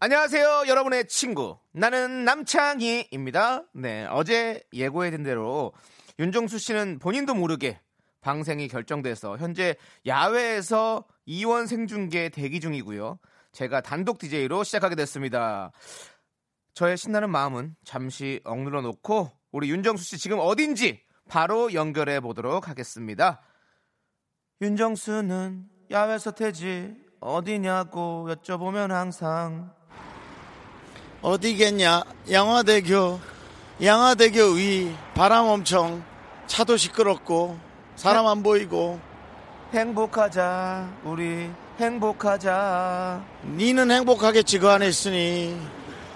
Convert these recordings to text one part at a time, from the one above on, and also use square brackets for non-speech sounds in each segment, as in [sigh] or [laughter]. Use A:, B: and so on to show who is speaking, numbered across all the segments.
A: 안녕하세요, 여러분의 친구. 나는 남창희입니다. 네, 어제 예고해둔 대로 윤종수 씨는 본인도 모르게 방생이 결정돼서 현재 야외에서 이원 생중계 대기 중이고요. 제가 단독 DJ로 시작하게 됐습니다. 저의 신나는 마음은 잠시 억눌러 놓고 우리 윤정수 씨 지금 어딘지 바로 연결해 보도록 하겠습니다. 윤정수는 야외 서태지 어디냐고 여쭤보면 항상
B: 어디겠냐? 양화대교. 양화대교 위 바람 엄청 차도 시끄럽고 사람 안 보이고.
A: 행복하자 우리. 행복하자.
B: 니는 행복하겠지 그 안에 있으니.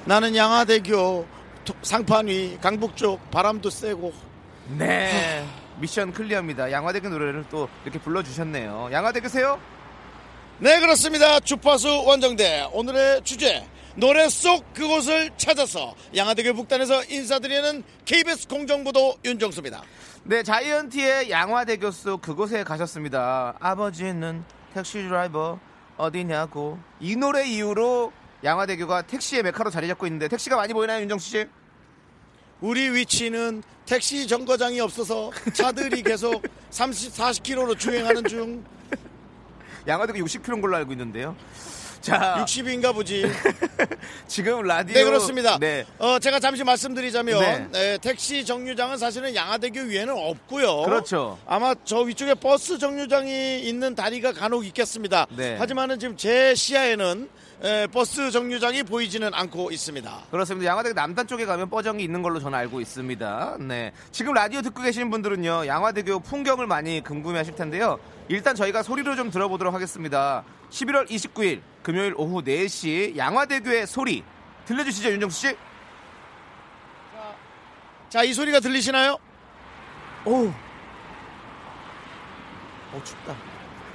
B: 나는 양화대교 도- 상판 위 강북 쪽 바람도 세고.
A: 네. 미션 클리어입니다. 양화대교 노래를 또 이렇게 불러주셨네요. 양화대교세요?
B: 네 그렇습니다. 주파수 원정대. 오늘의 주제 노래 속 그곳을 찾아서 양화대교 북단에서 인사드리는 KBS 공정부도 윤정수입니다.
A: 네 자이언티의 양화대교 속 그곳에 가셨습니다. 아버지는 택시 드라이버 어디냐고. 이 노래 이후로 양화대교가 택시의 메카로 자리 잡고 있는데 택시가 많이 보이나요 윤정수 씨?
B: 우리 위치는 택시 정거장이 없어서 차들이 계속 30, 40km로 주행하는 중.
A: 양화대교 60km인 걸로 알고 있는데요 자 [laughs]
B: 60인가 보지. [laughs]
A: 지금 라디오
B: 네 그렇습니다.
A: 네.
B: 어 제가 잠시 말씀드리자면
A: 네.
B: 네, 택시 정류장은 사실은 양화대교 위에는 없고요.
A: 그렇죠.
B: 아마 저 위쪽에 버스 정류장이 있는 다리가 간혹 있겠습니다.
A: 네.
B: 하지만은 지금 제 시야에는 에, 버스 정류장이 보이지는 않고 있습니다.
A: 그렇습니다. 양화대교 남단 쪽에 가면 뻐정이 있는 걸로 저는 알고 있습니다. 네. 지금 라디오 듣고 계시는 분들은요, 양화대교 풍경을 많이 궁금해 하실 텐데요. 일단 저희가 소리로 좀 들어보도록 하겠습니다. 11월 29일 금요일 오후 4시 양화대교의 소리 들려주시죠, 윤정수 씨?
B: 자, 이 소리가 들리시나요?
A: 오, 오 춥다.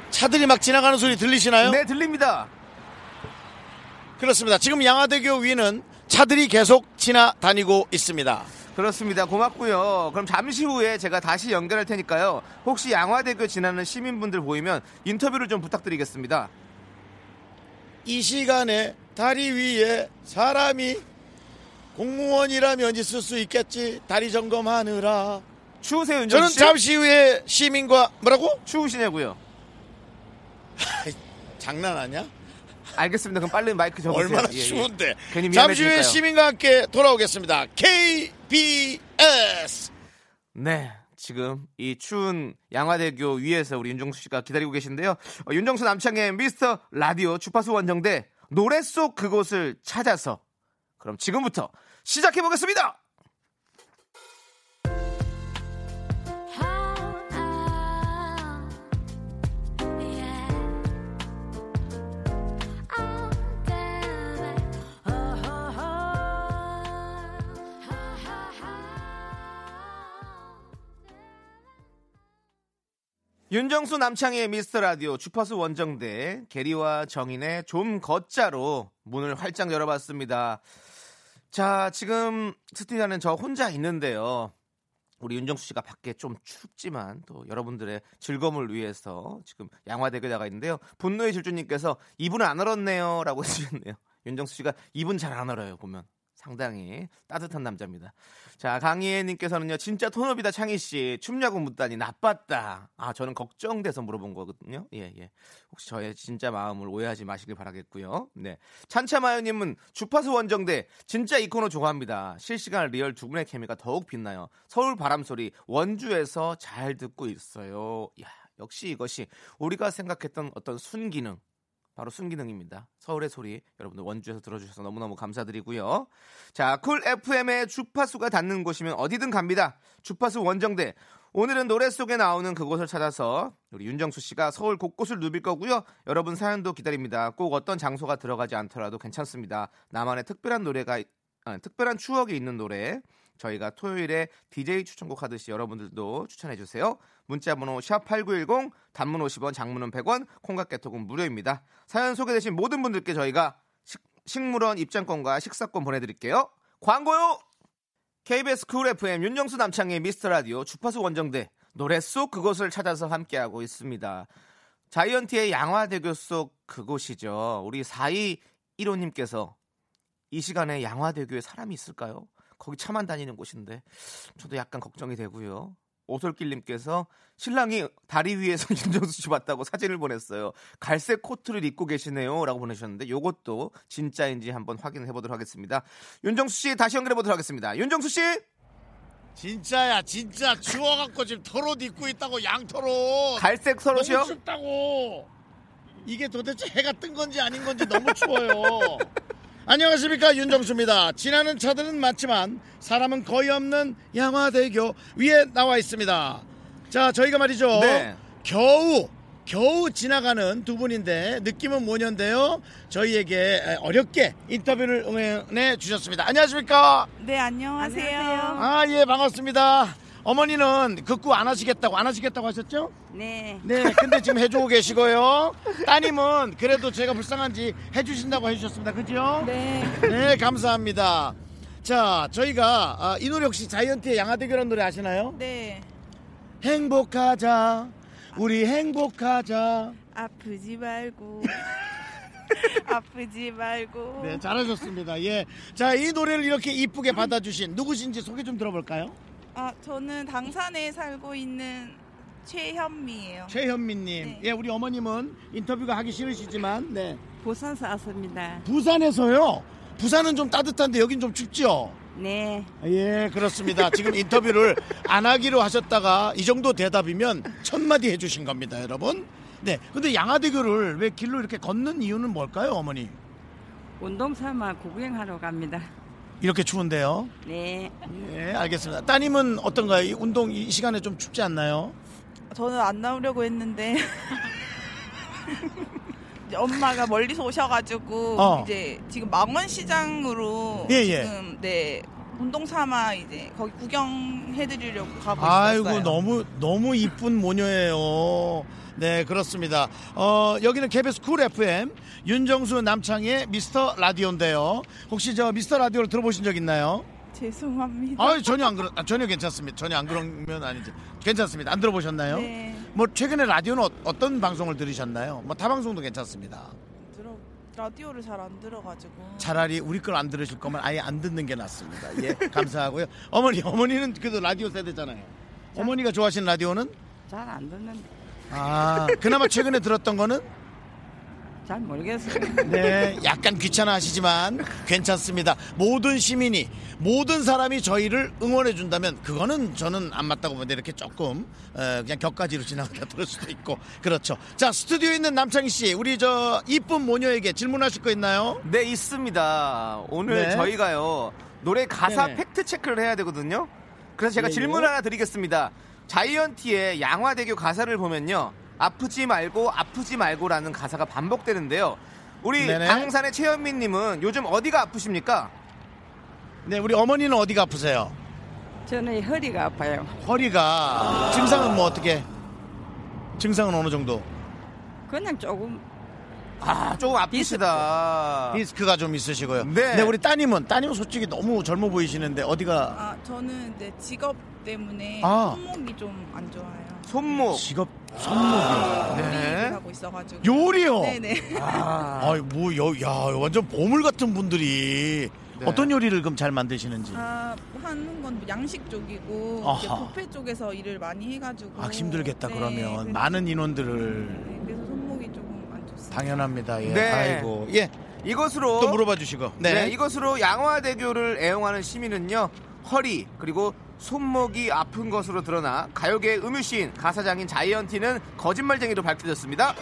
B: 차들이 막 지나가는 소리 들리시나요?
A: 네, 들립니다.
B: 그렇습니다. 지금 양화대교 위는 차들이 계속 지나다니고 있습니다.
A: 그렇습니다. 고맙고요. 그럼 잠시 후에 제가 다시 연결할 테니까요. 혹시 양화대교 지나는 시민분들 보이면 인터뷰를 좀 부탁드리겠습니다.
B: 이 시간에 다리 위에 사람이 공무원이라면 있을 수 있겠지. 다리 점검하느라.
A: 추우세요, 윤정수
B: 저는
A: 씨?
B: 잠시 후에 시민과 뭐라고?
A: 추우시냐고요? [laughs]
B: 장난하냐?
A: 알겠습니다. 그럼 빨리 마이크 접으세요.
B: 얼마나
A: 예, 예.
B: 추운데.
A: 괜히
B: 잠시 후에. 시민과 함께 돌아오겠습니다. KBS.
A: 네. 지금 이 추운 양화대교 위에서 우리 윤정수 씨가 기다리고 계신데요. 어, 윤정수 남창의 미스터 라디오 주파수 원정대 노래 속 그곳을 찾아서 그럼 지금부터 시작해 보겠습니다. 윤정수 남창의 미스터 라디오 주파수 원정대 게리와 정인의 좀 걷자로 문을 활짝 열어봤습니다. 자, 지금 스튜디오는 저 혼자 있는데요. 우리 윤정수 씨가 밖에 좀 춥지만 또 여러분들의 즐거움을 위해서 지금 양화대교에 나가 있는데요. 분노의 질주님께서 이분은 안 얼었네요. 라고 [laughs] 해주셨네요. 윤정수 씨가 이분 잘 안 얼어요. 보면. 상당히 따뜻한 남자입니다. 자, 강희애님께서는요, 진짜 톤업이다, 창희씨. 춥냐고 묻다니, 나빴다. 아, 저는 걱정돼서 물어본 거거든요. 예, 예. 혹시 저의 진짜 마음을 오해하지 마시길 바라겠고요. 네. 찬차마요님은 주파수 원정대, 진짜 이 코너 좋아합니다. 실시간 리얼 두 분의 케미가 더욱 빛나요. 서울 바람소리, 원주에서 잘 듣고 있어요. 야, 역시 이것이 우리가 생각했던 어떤 순기능, 바로 순기능입니다. 서울의 소리 여러분들 원주에서 들어주셔서 너무너무 감사드리고요. 자, 쿨 FM의 주파수가 닿는 곳이면 어디든 갑니다. 주파수 원정대 오늘은 노래 속에 나오는 그곳을 찾아서 우리 윤정수 씨가 서울 곳곳을 누빌 거고요. 여러분 사연도 기다립니다. 꼭 어떤 장소가 들어가지 않더라도 괜찮습니다. 나만의 특별한 노래가 아, 특별한 추억이 있는 노래 저희가 토요일에 DJ 추천곡 하듯이 여러분들도 추천해 주세요. 문자 번호 샵8910 단문 50원 장문은 100원 콩과 카톡은 무료입니다. 사연 소개되신 모든 분들께 저희가 식, 식물원 입장권과 식사권 보내드릴게요. 광고요! KBS 쿨 FM 윤정수 남창희의 미스터 라디오 주파수 원정대 노래 속 그곳을 찾아서 함께하고 있습니다. 자이언티의 양화대교 속 그곳이죠. 우리 4215님께서 이 시간에 양화대교에 사람이 있을까요? 거기 차만 다니는 곳인데 저도 약간 걱정이 되고요. 오솔길님께서 신랑이 다리 위에서 [laughs] 윤정수 씨 봤다고 사진을 보냈어요. 갈색 코트를 입고 계시네요라고 보내셨는데 요것도 진짜인지 한번 확인해 보도록 하겠습니다. 윤정수 씨 다시 연결해 보도록 하겠습니다. 윤정수 씨
B: 진짜야 진짜 추워갖고 지금 털옷 입고 있다고 양털옷
A: 갈색
B: 너무
A: 서로시요?
B: 춥다고 이게 도대체 해가 뜬 건지 아닌 건지 너무 추워요 안녕하십니까 윤정수입니다. 지나는 차들은 많지만 사람은 거의 없는 양화대교 위에 나와 있습니다. 자 저희가 말이죠.
A: 네.
B: 겨우 겨우 지나가는 두 분인데 느낌은 뭐냐인데요? 저희에게 어렵게 인터뷰를 응원해 주셨습니다. 안녕하십니까?
C: 네, 안녕하세요.
B: 아예 반갑습니다 어머니는 극구 안 하시겠다고 안 하시겠다고 하셨죠?
C: 네.
B: 네, 근데 지금 해주고 계시고요. 따님은 그래도 제가 불쌍한지 해주신다고 해주셨습니다. 그죠?
C: 네.
B: 네, 감사합니다. 자, 저희가 아, 이 노래 혹시 자이언티의 양화대교라는 노래 아시나요?
C: 네.
B: 행복하자, 우리 행복하자.
C: 아프지 말고. [laughs] 아프지 말고.
B: 네, 잘하셨습니다. 예. 자, 이 노래를 이렇게 이쁘게 받아주신 누구신지 소개 좀 들어볼까요?
C: 아, 저는 당산에 살고 있는 최현미예요.
B: 최현미님.
C: 네.
B: 예, 우리 어머님은 인터뷰가 하기 싫으시지만, 네.
C: 부산서 왔습니다.
B: 부산에서요. 부산은 좀 따뜻한데 여긴 좀 춥죠?
C: 네.
B: 예, 그렇습니다. 지금 인터뷰를 안 하기로 하셨다가 이 정도 대답이면 첫 마디 해주신 겁니다, 여러분. 네. 근데 양화대교를 왜 길로 이렇게 걷는 이유는 뭘까요, 어머니?
D: 운동 삼아 구경하러 갑니다.
B: 이렇게 추운데요.
D: 네.
B: 예, 알겠습니다. 따님은 어떤가요? 이 운동 이 시간에 좀 춥지 않나요?
C: 저는 안 나오려고 했는데. [laughs] 이제 엄마가 멀리서 오셔가지고
B: 어.
C: 이제 지금 망원시장으로
B: 예, 예.
C: 지금 네 운동 삼아 이제 거기 구경해드리려고 가고
B: 아이고,
C: 있었어요.
B: 너무, 너무 이쁜 모녀예요. 네, 그렇습니다. 어, 여기는 KBS 쿨 FM, 윤정수 남창의 미스터 라디오인데요. 혹시 저 미스터 라디오를 들어보신 적 있나요?
C: 죄송합니다.
B: 아, 전혀 안 그러, 아, 전혀 괜찮습니다. 전혀 안 그러면 아니지. 괜찮습니다. 안 들어보셨나요?
C: 네.
B: 뭐 최근에 라디오는 어, 떤 방송을 들으셨나요? 뭐 타 방송도 괜찮습니다.
C: 라디오를 잘 안 들어가지고
B: 차라리 우리 걸 안 들으실 거면 아예 안 듣는 게 낫습니다. 예, 감사하고요. 어머니, 어머니는 그래도 라디오 세대잖아요. 어머니가 좋아하시는 라디오는?
D: 잘 안 듣는데.
B: 아, 그나마 최근에 들었던 거는?
D: 잘 모르겠어요. [laughs]
B: 네, 약간 귀찮아 하시지만 괜찮습니다. 모든 시민이, 모든 사람이 저희를 응원해 준다면 그거는 저는 안 맞다고 보는데 이렇게 조금 어, 그냥 곁가지로 지나가다 들을 수도 있고 그렇죠. 자, 스튜디오에 있는 남창희 씨, 우리 저 이쁜 모녀에게 질문하실 거 있나요?
A: 네 있습니다. 오늘
B: 네.
A: 저희가요 노래 가사
B: 네네.
A: 팩트 체크를 해야 되거든요. 그래서 제가
B: 예,
A: 질문
B: 예.
A: 하나 드리겠습니다. 자이언티의 양화대교 가사를 보면요 아프지 말고 아프지 말고라는 가사가 반복되는데요. 우리
B: 네네.
A: 당산의 최현민님은 요즘 어디가 아프십니까?
B: 네, 우리 어머니는 어디가 아프세요?
D: 저는 허리가 아파요.
B: 허리가 증상은 뭐 어떻게? 증상은 어느 정도?
D: 그냥 조금
A: 아 조금 아프시다.
B: 디스크 가 좀 있으시고요.
A: 네.
B: 우리 따님은 따님은 솔직히 너무 젊어 보이시는데 어디가
C: 아 저는 이제 직업 때문에
B: 아.
C: 손목이 좀 안 좋아요.
A: 손목.
B: 직업 손목이
A: 네.
C: 요리를 하고 있어가지고
B: 요리요.
C: 네네
A: 아,
B: 아이 뭐, 여, 야, 완전 보물 같은 분들이
A: 네.
B: 어떤 요리를 그럼 잘 만드시는지.
C: 아, 하는 건뭐 양식 쪽이고 이제
B: 아하.
C: 뷔페 쪽에서 일을 많이 해가지고
B: 아, 힘들겠다
C: 네,
B: 그러면
C: 그래서-
B: 많은 인원들을
C: 네, 그래서 손목이 조금 안 좋습니다.
B: 당연합니다. 예.
A: 네.
B: 아이고 예.
A: 이것으로
B: 또 물어봐 주시고. 네.
A: 네, 이것으로 양화대교를 애용하는 시민은요 허리 그리고 손목이 아픈 것으로 드러나 가요계의 음유시인 가사장인 자이언티는 거짓말쟁이로 밝혀졌습니다.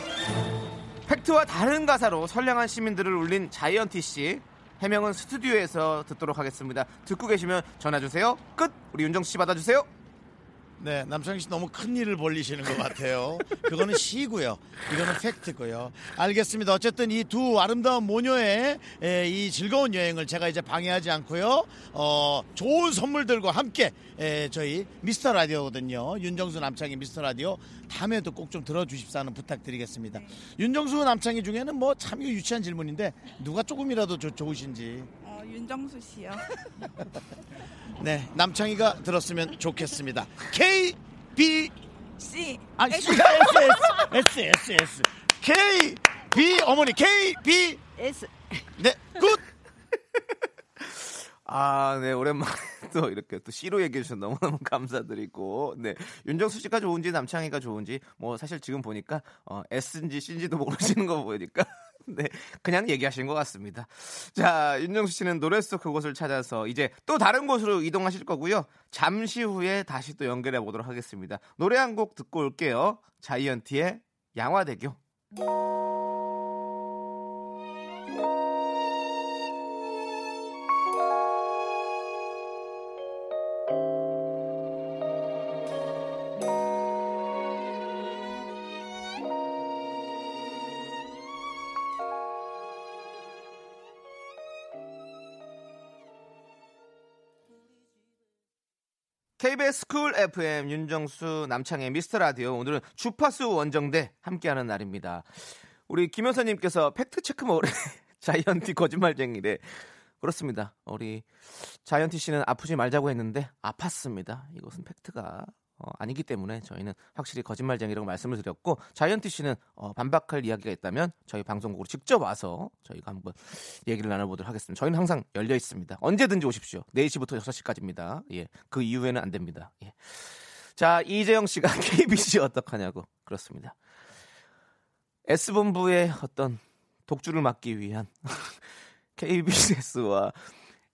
A: 팩트와 다른 가사로 선량한 시민들을 울린 자이언티 씨 해명은 스튜디오에서 듣도록 하겠습니다. 듣고 계시면 전화 주세요. 끝. 우리 윤정 씨 받아 주세요.
B: 네, 남창희 씨 너무 큰 일을 벌리시는 것 같아요. 그거는 시고요. 이거는 팩트고요. 알겠습니다. 어쨌든 이 두 아름다운 모녀의 에, 이 즐거운 여행을 제가 이제 방해하지 않고요. 어, 좋은 선물들과 함께 에, 저희 미스터 라디오거든요. 윤정수 남창희 미스터 라디오 다음에도 꼭 좀 들어주십사 하는 부탁드리겠습니다. 윤정수 남창희 중에는 뭐 참 유치한 질문인데 누가 조금이라도 좋- 좋으신지.
C: 어, 윤정수 씨요. [laughs]
B: 네, 남창희가 들었으면 좋겠습니다. K B
C: 씨.
B: 아니 [laughs] S S S S S K B 어머니 K B
D: S
B: 네 good. [laughs]
A: 아, 네, 오랜만에 또 이렇게 또 C로 얘기해 주셔서 너무너무 감사드리고, 네. 윤정수 씨가 좋은지 남창희가 좋은지, 뭐 사실 지금 보니까, 어, S인지 C인지도 모르시는 거 보니까, 네. 그냥 얘기하신 것 같습니다. 자, 윤정수 씨는 노래 속 그곳을 찾아서 이제 또 다른 곳으로 이동하실 거고요. 잠시 후에 다시 또 연결해 보도록 하겠습니다. 노래 한 곡 듣고 올게요. 자이언티의 양화대교. KBS 쿨 FM 윤정수 남창의 미스터 라디오 오늘은 주파수 원정대 함께하는 날입니다. 우리 김 여사님께서 팩트 체크 뭐래 [laughs] 자이언티 거짓말쟁이래. 그렇습니다. 우리 자이언티 씨는 아프지 말자고 했는데 아팠습니다. 이것은 팩트가 어, 아니기 때문에 저희는 확실히 거짓말쟁이라고 말씀을 드렸고 자이언티 씨는 어, 반박할 이야기가 있다면 저희 방송국으로 직접 와서 저희가 한번 얘기를 나눠보도록 하겠습니다. 저희는 항상 열려 있습니다. 언제든지 오십시오. 4시부터 6시까지입니다. 예, 그 이후에는 안 됩니다. 예. 자 이재영 씨가 [laughs] KBC 어떡하냐고 그렇습니다. S본부의 어떤 독주를 막기 위한 [laughs] KBS와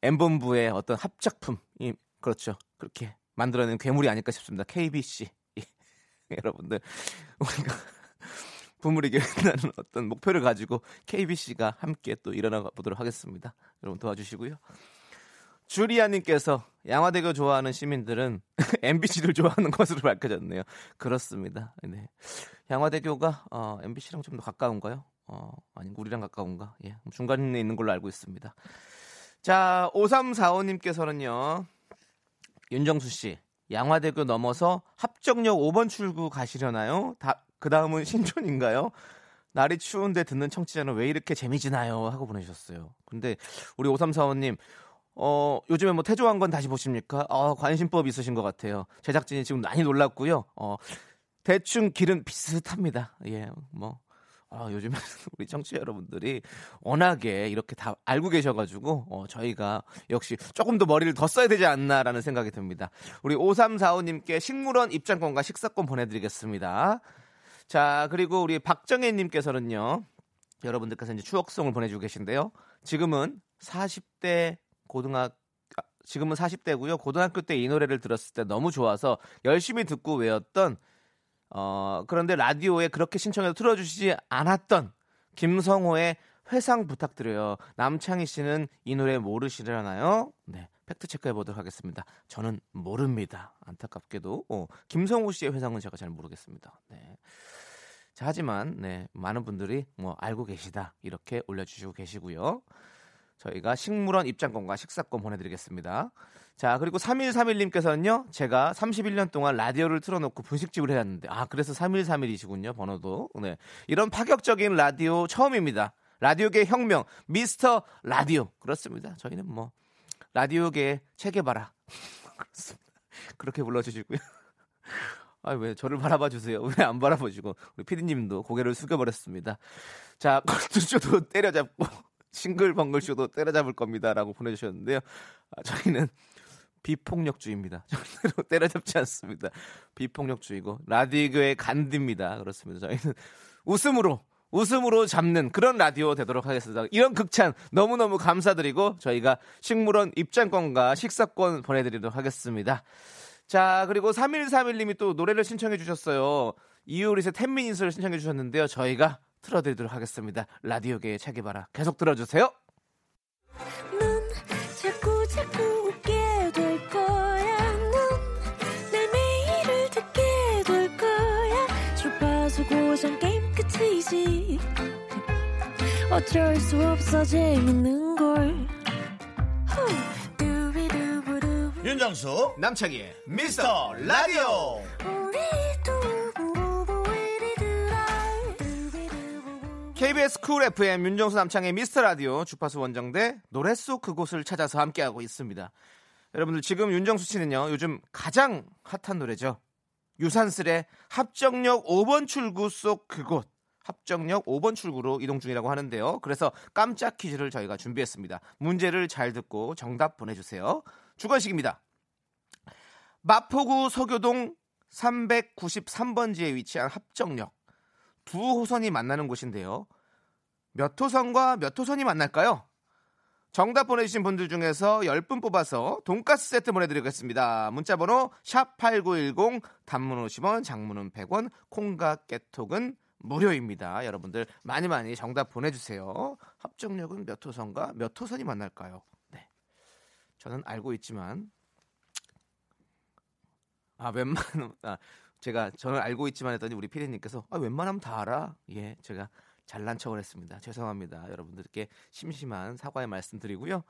A: M본부의 어떤 합작품 이 그렇죠. 그렇게 만들어낸 괴물이 아닐까 싶습니다. KBC 예. [laughs] 여러분들 우리가 [laughs] 부물이 결단하는 어떤 목표를 가지고 KBC가 함께 또 일어나 보도록 하겠습니다. 여러분 도와주시고요. 주리아님께서 양화대교 좋아하는 시민들은 [laughs] MBC를 좋아하는 것으로 밝혀졌네요. 그렇습니다. 네. 양화대교가 어, MBC랑 좀 더 가까운가요? 어, 아니 우리랑 가까운가? 예, 중간에 있는 걸로 알고 있습니다. 자, 5345님께서는요. 윤정수 씨, 양화대교 넘어서 합정역 5번 출구 가시려나요? 다, 그 다음은 신촌인가요? 날이 추운데 듣는 청취자는 왜 이렇게 재미지나요? 하고 보내주셨어요. 근데 우리 5345님, 어, 요즘에 뭐 태조한 건 다시 보십니까? 어, 관심법 있으신 것 같아요. 제작진이 지금 많이 놀랐고요. 어, 대충 길은 비슷합니다. 예, 뭐. 아, 요즘에 [laughs] 우리 청취자 여러분들이 워낙에 이렇게 다 알고 계셔가지고 어, 저희가 역시 조금 더 머리를 더 써야 되지 않나라는 생각이 듭니다. 우리 5345님께 식물원 입장권과 식사권 보내드리겠습니다. 자 그리고 우리 박정혜님께서는요 여러분들께서 이제 추억송을 보내주고 계신데요. 지금은 40대 고등학 아, 지금은 40대고요. 고등학교 때 이 노래를 들었을 때 너무 좋아서 열심히 듣고 외웠던 어, 그런데 라디오에 그렇게 신청해서 틀어주시지 않았던 김성호의 회상 부탁드려요. 남창희 씨는 이 노래 모르시려나요? 네. 팩트 체크해 보도록 하겠습니다. 저는 모릅니다. 안타깝게도 어, 김성호 씨의 회상은 제가 잘 모르겠습니다. 네. 자, 하지만 네, 많은 분들이 뭐 알고 계시다 이렇게 올려주시고 계시고요. 저희가 식물원 입장권과 식사권 보내드리겠습니다. 자, 그리고 3131님께서는요, 제가 31년 동안 라디오를 틀어놓고 분식집을 해왔는데, 아, 그래서 3131이시군요, 번호도. 네. 이런 파격적인 라디오 처음입니다. 라디오계 혁명, 미스터 라디오. 그렇습니다. 저희는 뭐, 라디오계 체계바라. [laughs] 그렇습니다. 그렇게 불러주시고요. [laughs] 아, 왜 저를 바라봐 주세요. [laughs] 왜 안 바라보시고, 우리 피디님도 고개를 숙여버렸습니다. 자, 걸투쇼도 때려잡고, 싱글벙글쇼도 때려잡을 겁니다 라고 보내주셨는데요. 아, 저희는 비폭력주의입니다. 절대로 [laughs] 때려잡지 않습니다. 비폭력주의고 라디오의 간디입니다. 그렇습니다. 저희는 웃음으로 웃음으로 잡는 그런 라디오 되도록 하겠습니다. 이런 극찬 너무너무 감사드리고 저희가 식물원 입장권과 식사권 보내드리도록 하겠습니다. 자, 그리고 3131님이 또 노래를 신청해 주셨어요. 이효리의 텐미닛을 신청해 주셨는데요. 저희가 틀어드리도록 하겠습니다. 라디오계의 차기바라 계속 들어주세요.
E: 끝이지 어쩔 수 없어 재밌는 걸.
B: 윤정수
A: 남창희의
B: 미스터 라디오.
A: KBS 쿨 FM 윤정수 남창희의 미스터 라디오 주파수 원정대 노래 속 그곳을 찾아서 함께하고 있습니다. 여러분들 지금 윤정수 씨는요 요즘 가장 핫한 노래죠. 유산슬의 합정역 5번 출구 속 그곳. 합정역 5번 출구로 이동 중이라고 하는데요. 그래서 깜짝 퀴즈를 저희가 준비했습니다. 문제를 잘 듣고 정답 보내주세요. 주관식입니다. 마포구 서교동 393번지에 위치한 합정역. 두 호선이 만나는 곳인데요. 몇 호선과 몇 호선이 만날까요? 정답 보내주신 분들 중에서 10분 뽑아서 돈가스 세트 보내드리겠습니다. 문자번호 샵8910 단문 50원 장문은 100원 콩과 깨톡은 무료입니다. 여러분들 많이 많이 정답 보내주세요. 합정역은 몇 호선과 몇 호선이 만날까요? 네. 저는 알고 있지만 아 웬만하면 아, 제가 저는 알고 있지만 했더니 우리 피디님께서 아 웬만하면 다 알아. 예, 제가 잘난 척을 했습니다. 죄송합니다. 여러분들께 심심한 사과의 말씀드리고요.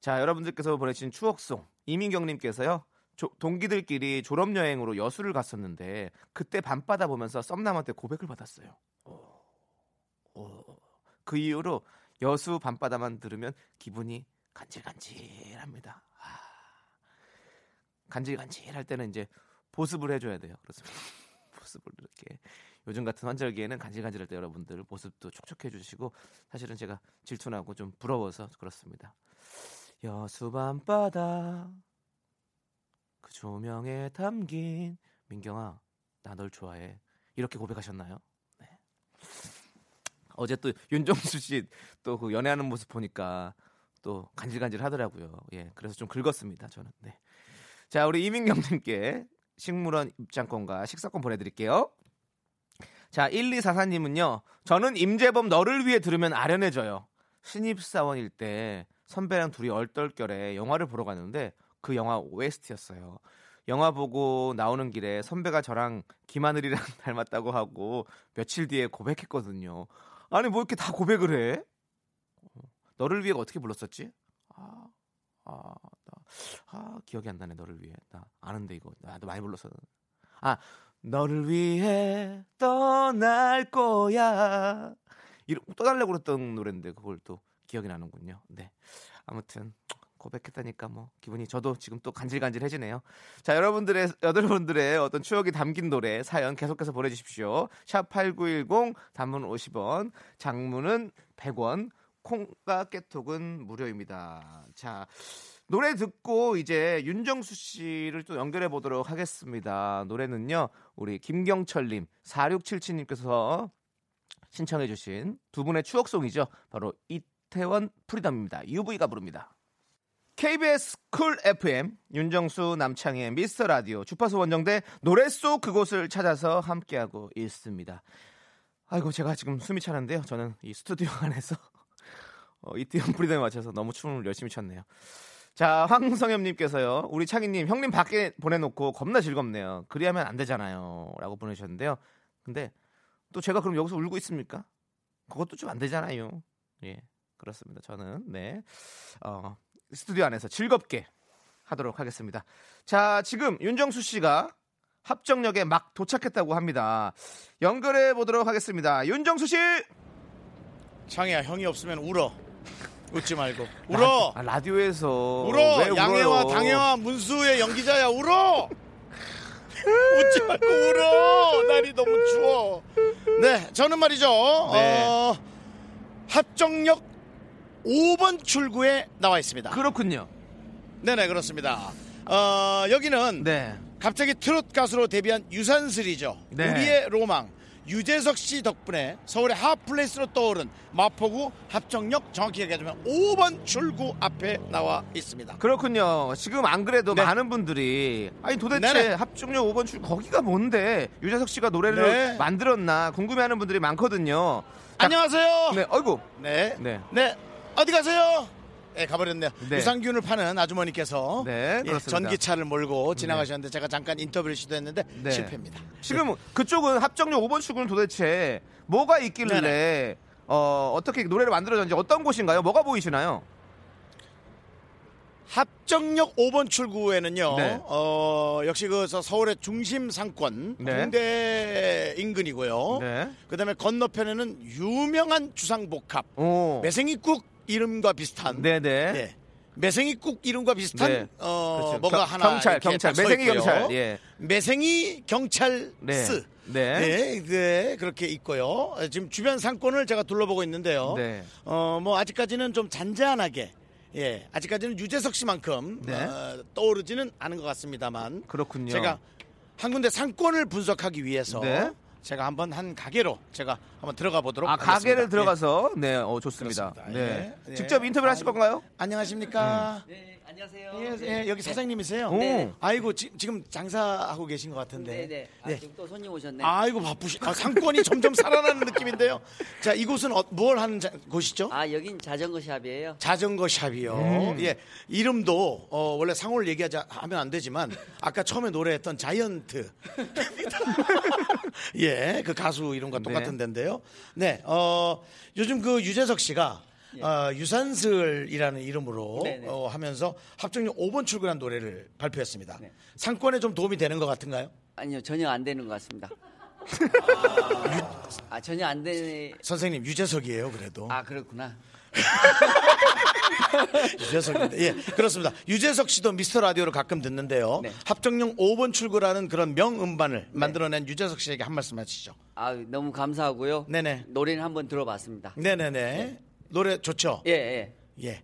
A: 자, 여러분들께서 보내주신 추억송 이민경님께서요. 조- 동기들끼리 졸업 여행으로 여수를 갔었는데 그때 밤바다 보면서 썸남한테 고백을 받았어요. 오, 오. 그 이후로 여수 밤바다만 들으면 기분이 간질간질합니다. 아, 간질간질할 때는 이제 보습을 해줘야 돼요. 그렇습니다. [laughs] 보습을 이렇게 요즘 같은 환절기에는 간질간질할 때 여러분들 모습도 촉촉해 주시고 사실은 제가 질투나고 좀 부러워서 그렇습니다. 여수 밤바다 그 조명에 담긴 민경아 나 널 좋아해 이렇게 고백하셨나요? 네. 어제 또 윤정수 씨 또 그 연애하는 모습 보니까 또 간질간질 하더라고요. 예, 그래서 좀 긁었습니다. 저는. 네. 자, 우리 이민경님께 식물원 입장권과 식사권 보내드릴게요. 자, 1244님은요, 저는 임재범 너를 위해 들으면 아련해져요. 신입사원일 때 선배랑 둘이 얼떨결에 영화를 보러 갔는데 그 영화 OST였어요. 영화 보고 나오는 길에 선배가 저랑 김하늘이랑 [laughs] 닮았다고 하고 며칠 뒤에 고백했거든요. 아니, 뭐 이렇게 다 고백을 해? 어, 너를 위해가 어떻게 불렀었지? 아, 아, 나, 아, 기억이 안 나네, 너를 위해. 나 아는데, 이거. 나도 많이 불렀어. 아, 너를 위해 떠날 거야. 이런, 떠달라고 그랬던 노래인데, 그걸 또 기억이 나는군요. 네. 아무튼, 고백했다니까 뭐, 기분이 저도 지금 또 간질간질해지네요. 자, 여러분들의, 여러분들의 어떤 추억이 담긴 노래, 사연 계속해서 보내 주십시오. 샵 8910, 단문 50원, 장문은 100원, 콩과 깨톡은 무료입니다. 자, 노래 듣고 이제 윤정수 씨를 또 연결해 보도록 하겠습니다. 노래는요, 우리 김경철 님, 4677 님께서 신청해 주신 두 분의 추억송이죠. 바로 이태원 프리덤입니다. UV가 부릅니다. KBS 쿨 FM 윤정수 남창희의 미스터 라디오 주파수 원정대 노래 속 그곳을 찾아서 함께하고 있습니다. 아이고 제가 지금 숨이 차는데요. 저는 이 스튜디오 [laughs] 안에서 어, 이태원 프리덤에 맞춰서 너무 춤을 열심히 췄네요. 자, 황성엽님께서요. 우리 창희님, 형님 밖에 보내놓고 겁나 즐겁네요. 그리하면 안 되잖아요. 라고 보내주셨는데요. 근데 또 제가 그럼 여기서 울고 있습니까? 그것도 좀 안 되잖아요. 예, 그렇습니다. 저는, 네. 어, 스튜디오 안에서 즐겁게 하도록 하겠습니다. 자, 지금 윤정수 씨가 합정역에 막 도착했다고 합니다. 연결해 보도록 하겠습니다. 윤정수 씨!
B: 창희야 형이 없으면 울어 [laughs] 웃지 말고 울어
A: 아, 라디오에서
B: 울어
A: 왜
B: 양해와? 당해와 문수의 연기자야 울어 [laughs] 웃지 말고 울어 날이 너무 추워 네 저는 말이죠
A: 네.
B: 어, 합정역 5번 출구에 나와 있습니다
A: 그렇군요.
B: 네네 그렇습니다 어, 여기는
A: 네.
B: 갑자기 트롯 가수로 데뷔한 유산슬이죠
A: 네.
B: 우리의 로망 유재석 씨 덕분에 서울의 핫플레이스로 떠오른 마포구 합정역 정확히 얘기하자면 5번 출구 앞에 나와 있습니다
A: 그렇군요. 지금 안 그래도
B: 네.
A: 많은 분들이 아니 도대체
B: 네네.
A: 합정역 5번 출구가 뭔데 유재석 씨가 노래를
B: 네.
A: 만들었나 궁금해하는 분들이 많거든요. 자,
B: 안녕하세요
A: 네, 어이구.
B: 네.
A: 네.
B: 네. 어디 가세요? 예, 가버렸네요.
A: 네.
B: 유산균을 파는 아주머니께서
A: 네,
B: 예,
A: 그렇습니다.
B: 전기차를 몰고 지나가셨는데 제가 잠깐 인터뷰를 시도했는데
A: 네.
B: 실패입니다.
A: 지금 그쪽은 합정역 5번 출구는 도대체 뭐가 있길래
B: 네네.
A: 어, 어떻게 노래를 만들어졌는지 어떤 곳인가요? 뭐가 보이시나요?
B: 합정역 5번 출구에는요.
A: 네.
B: 어, 역시 그 서- 서울의 중심 상권
A: 네.
B: 홍대 인근이고요.
A: 네.
B: 그다음에 건너편에는 유명한 주상복합
A: 오.
B: 매생이국 이름과 비슷한
A: 네네.
B: 예. 매생이 국 이름과 비슷한
A: 네.
B: 어
A: 그렇죠.
B: 뭐가
A: 경-
B: 하나
A: 경찰, 경찰, 매생이. 경찰, 예.
B: 매생이 경찰스
A: 네. 네.
B: 네, 네, 그렇게 있고요. 지금 주변 상권을 제가 둘러보고 있는데요.
A: 네.
B: 어, 뭐 아직까지는 좀 잔잔하게 예, 아직까지는 유재석 씨만큼
A: 네.
B: 어, 떠오르지는 않은 것 같습니다만
A: 그렇군요.
B: 제가 한 군데 상권을 분석하기 위해서
A: 네.
B: 제가 한번 한 가게로 제가 한번 들어가 보도록
A: 아,
B: 하겠습니다.
A: 가게를
B: 예.
A: 들어가서 네, 어, 좋습니다.
B: 그렇습니다.
A: 네.
B: 예. 예.
A: 직접 인터뷰를 하실
B: 아이고.
A: 건가요?
B: 안녕하십니까?
F: 네, 안녕하세요.
B: 예, 예, 여기 사장님이세요?
A: 오. 네.
B: 아이고 지, 금 장사하고 계신 것 같은데.
F: 네, 네. 아,
B: 네.
F: 지금 또 손님 오셨네.
B: 아이고 바쁘시. 아, 상권이 점점 살아나는 느낌인데요. 자, 이곳은 어, 뭘 하는 자- 곳이죠?
F: 아, 여긴 자전거 샵이에요.
B: 자전거 샵이요. 예, 이름도 어, 원래 상호를 얘기하지 하면 안 되지만 아까 처음에 노래했던 자이언트. [laughs] 예, 그 가수 이름과 똑같은 데인데요. 네, 어, 요즘 그 유재석 씨가 어, 유산슬이라는 이름으로
F: 네, 네.
B: 어, 하면서 합정역 5번 출근한 노래를 발표했습니다.
F: 네.
B: 상권에 좀 도움이 되는 것 같은가요?
F: 아니요, 전혀 안 되는 것 같습니다. [laughs] 아, 전혀 안 되네.
B: 선생님 유재석이에요, 그래도.
F: 아, 그렇구나. [laughs]
B: 유재석인데. 예, 그렇습니다. 유재석 씨도 미스터 라디오를 가끔 듣는데요.
F: 네.
B: 합정역 5번 출구라는 그런 명음반을 만들어낸 유재석 씨에게 한 말씀 하시죠.
F: 아, 너무 감사하고요.
B: 네네.
F: 노래는 한번 들어봤습니다.
B: 네네네. 노래 좋죠?
F: 예, 예.
B: 예.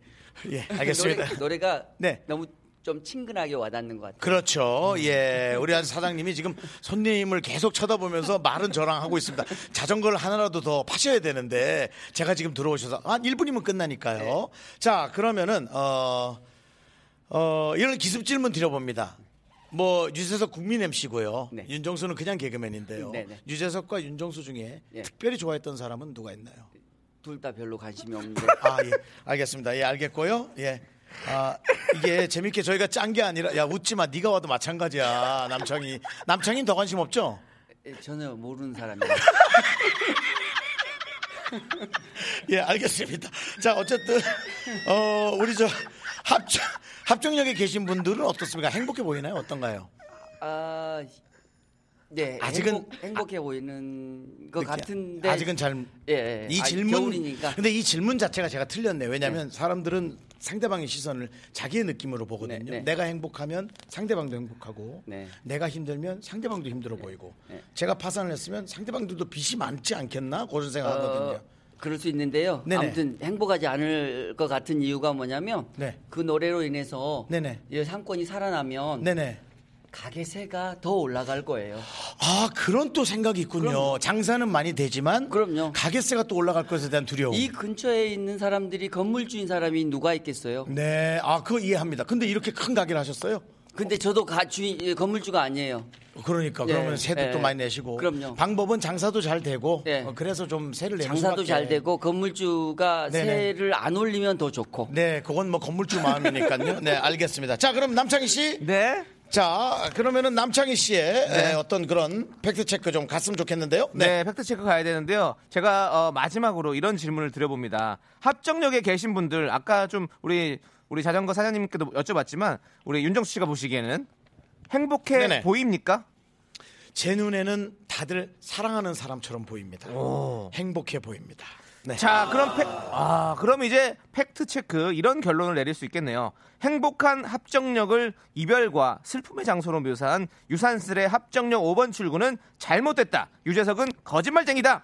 B: 예, 알겠습니다.
F: 노래, 노래가
B: 네.
F: 너무 좀 친근하게 와닿는 것 같아요.
B: 그렇죠. 예. 우리 아주 사장님이 지금 손님을 계속 쳐다보면서 말은 저랑 하고 있습니다. 자전거를 하나라도 더 파셔야 되는데 제가 지금 들어오셔서 한 1분이면 끝나니까요.
F: 네.
B: 자, 그러면은 어, 어, 이런 기습 질문 드려봅니다. 뭐 유재석 국민 MC고요.
F: 네.
B: 윤정수는 그냥 개그맨인데요.
F: 네, 네.
B: 유재석과 윤정수 중에
F: 예.
B: 특별히 좋아했던 사람은 누가 있나요?
F: 둘 다 별로 관심이 없는데.
B: 아, 예. 알겠습니다. 예, 알겠고요. 예. 아, 이게 재밌게 저희가 짠 게 아니라 야, 웃지 마. 네가 와도 마찬가지야. 남창이. 남창이는 더 관심 없죠?
F: 예, 전혀 모르는 사람이에요. [laughs]
B: 예, 알겠습니다. 자, 어쨌든 어, 우리 저 합정 합정역에 계신 분들은 어떻습니까? 행복해 보이나요? 어떤가요?
F: 아, 네.
B: 아직은-
F: 행복, 해 보이는 것 같은데.
B: 아직은 잘
F: 예, 예.
B: 이
F: 아,
B: 질문
F: 겨울이니까.
B: 근데 이 질문 자체가 제가 틀렸네요. 왜냐하면 사람들은 상대방의 시선을 자기의 느낌으로 보거든요.
F: 네, 네.
B: 내가 행복하면 상대방도 행복하고
F: 네.
B: 내가 힘들면 상대방도 힘들어 보이고
F: 네.
B: 제가 파산을 했으면 상대방들도 빚이 많지 않겠나 그런 생각하거든요.
F: 어, 그럴 수 있는데요.
B: 네네.
F: 아무튼 행복하지 않을 것 같은 이유가 뭐냐면
B: 네.
F: 그 노래로 인해서. 이 상권이 살아나면
B: 네네.
F: 가게세가 더 올라갈 거예요.
B: 아 그런 또 생각이 있군요. 장사는 많이 되지만
F: 그럼요.
B: 가게세가 또 올라갈 것에 대한 두려움.
F: 이 근처에 있는 사람들이 건물주인 사람이 누가 있겠어요?
B: 네, 아 그거 이해합니다. 근데 이렇게 큰 가게를 하셨어요?
F: 근데 저도 가 주인 예, 건물주가 아니에요.
B: 그러니까
F: 네,
B: 그러면 세도
F: 네.
B: 또 많이 내시고
F: 그럼요.
B: 방법은 장사도 잘 되고
F: 네.
B: 어, 그래서 좀 세를 내는
F: 장사도. 잘 되고 건물주가
B: 네네.
F: 세를 안 올리면 더 좋고.
B: 네, 그건 뭐 건물주 마음이니까요. 네, 알겠습니다. 자, 그럼 남창희 씨.
A: 네.
B: 자, 그러면은 남창희 씨의 에, 어떤 그런 팩트 체크 좀 갔으면 좋겠는데요.
A: 네, 팩트 체크 가야 되는데요. 제가 어, 마지막으로 이런 질문을 드려봅니다. 합정역에 계신 분들 아까 좀 우리 우리 자전거 사장님께도 여쭤봤지만 우리 윤정수 씨가 보시기에는 행복해
B: 네네.
A: 보입니까?
B: 제 눈에는 다들 사랑하는 사람처럼 보입니다. 행복해 보입니다. 네.
A: 자, 그럼 팩, 아, 그럼 이제 팩트 체크 이런 결론을 내릴 수 있겠네요. 행복한 합정역을 이별과 슬픔의 장소로 묘사한 유산슬의 합정역 5번 출구는 잘못됐다. 유재석은 거짓말쟁이다.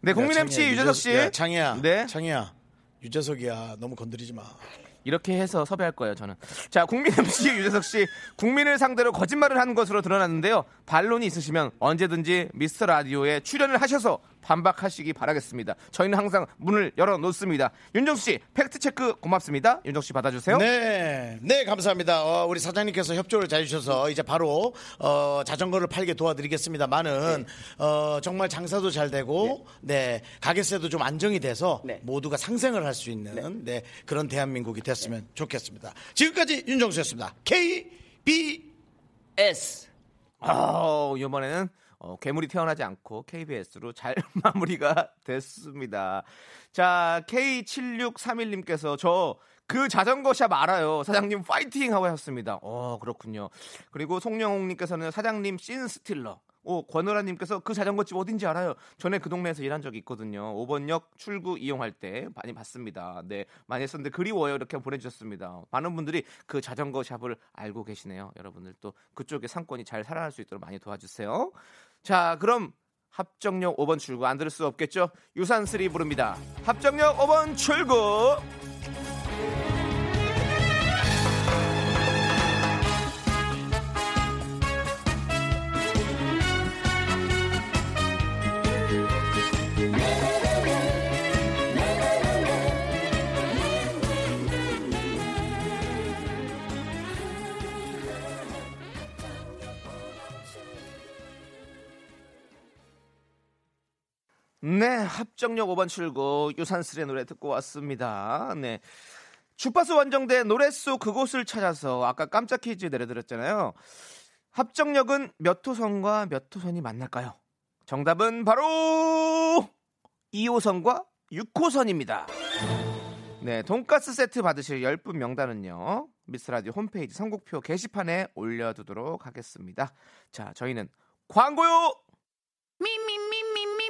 A: 네, 국민
B: 야,
A: MC
B: 창희야,
A: 유재석 씨.
B: 야, 창희야.
A: 네.
B: 창희야. 유재석이야. 너무 건드리지 마.
A: 이렇게 해서 섭외할 거예요, 저는. 자, 국민 MC [laughs] 유재석 씨, 국민을 상대로 거짓말을 한 것으로 드러났는데요. 반론이 있으시면 언제든지 미스터 라디오에 출연을 하셔서 반박하시기 바라겠습니다. 저희는 항상 문을 열어놓습니다. 윤정수 씨 팩트 체크 고맙습니다. 윤정수 씨 받아주세요.
B: 네, 네 감사합니다. 어, 우리 사장님께서 협조를 잘해주셔서 이제 바로 어, 자전거를 팔게 도와드리겠습니다만은 어, 정말 장사도 잘 되고 네, 가게세도 좀 안정이 돼서
F: 네.
B: 모두가 상생을 할 수 있는 네, 그런 대한민국이 됐으면 좋겠습니다. 지금까지 윤정수였습니다. K B
F: S.
A: 아, 이번에는 어, 괴물이 태어나지 않고 KBS로 잘 [laughs] 마무리가 됐습니다. 자, K7631님께서 저 그 자전거 샵 알아요. 사장님 파이팅 하고 하셨습니다. 어, 그렇군요. 그리고 송영옥님께서는 사장님 씬 스틸러. 오, 권호라님께서 그 자전거집 어딘지 알아요. 전에 그 동네에서 일한 적이 있거든요. 5번역 출구 이용할 때 많이 봤습니다. 네, 많이 했었는데 그리워요. 이렇게 보내주셨습니다. 많은 분들이 그 자전거 샵을 알고 계시네요. 여러분들 또 그쪽에 상권이 잘 살아날 수 있도록 많이 도와주세요. 자, 그럼 합정역 5번 출구 안 들을 수 없겠죠? 유산슬이 부릅니다. 합정역 5번 출구. 네, 합정역 5번 출구 유산슬의 노래 듣고 왔습니다. 네. 주파수 원정대 노래 속 그곳을 찾아서 아까 깜짝 퀴즈 내려드렸잖아요. 합정역은 몇 호선과 몇 호선이 만날까요? 정답은 바로 2호선과 6호선입니다. 네, 돈가스 세트 받으실 10분 명단은요. 미스라디오 홈페이지 선곡표 게시판에 올려두도록 하겠습니다. 자, 저희는 광고요!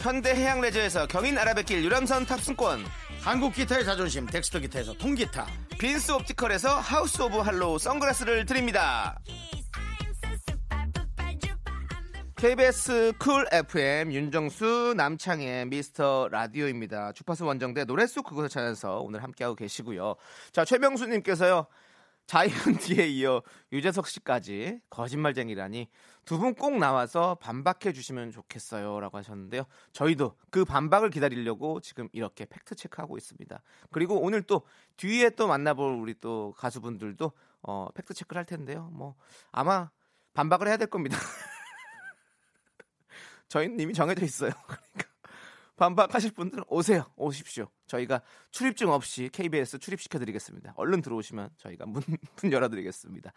A: 현대 해양 레저에서 경인 아라뱃길 유람선 탑승권
B: 한국 기타의 자존심 덱스터 기타에서 통기타
A: 빈스 옵티컬에서 하우스 오브 할로우 선글라스를 드립니다 KBS 쿨 FM 윤정수 남창희의 미스터 라디오입니다. 주파수 원정대 노래 속 그곳을 찾아서 오늘 함께하고 계시고요. 자 최명수님께서요. 자이언티에 이어 유재석 씨까지 거짓말쟁이라니 두 분 꼭 나와서 반박해 주시면 좋겠어요라고 하셨는데요. 저희도 그 반박을 기다리려고 지금 이렇게 팩트 체크하고 있습니다. 그리고 오늘 또 뒤에 또 만나볼 우리 또 가수분들도 어, 팩트 체크를 할 텐데요. 뭐 아마 반박을 해야 될 겁니다. [laughs] 저희는 이미 정해져 있어요. [laughs] 그러니까 반박하실 분들은 오세요. 오십시오. 저희가 출입증 없이 KBS 출입시켜드리겠습니다. 얼른 들어오시면 저희가 문, [laughs] 문 열어드리겠습니다.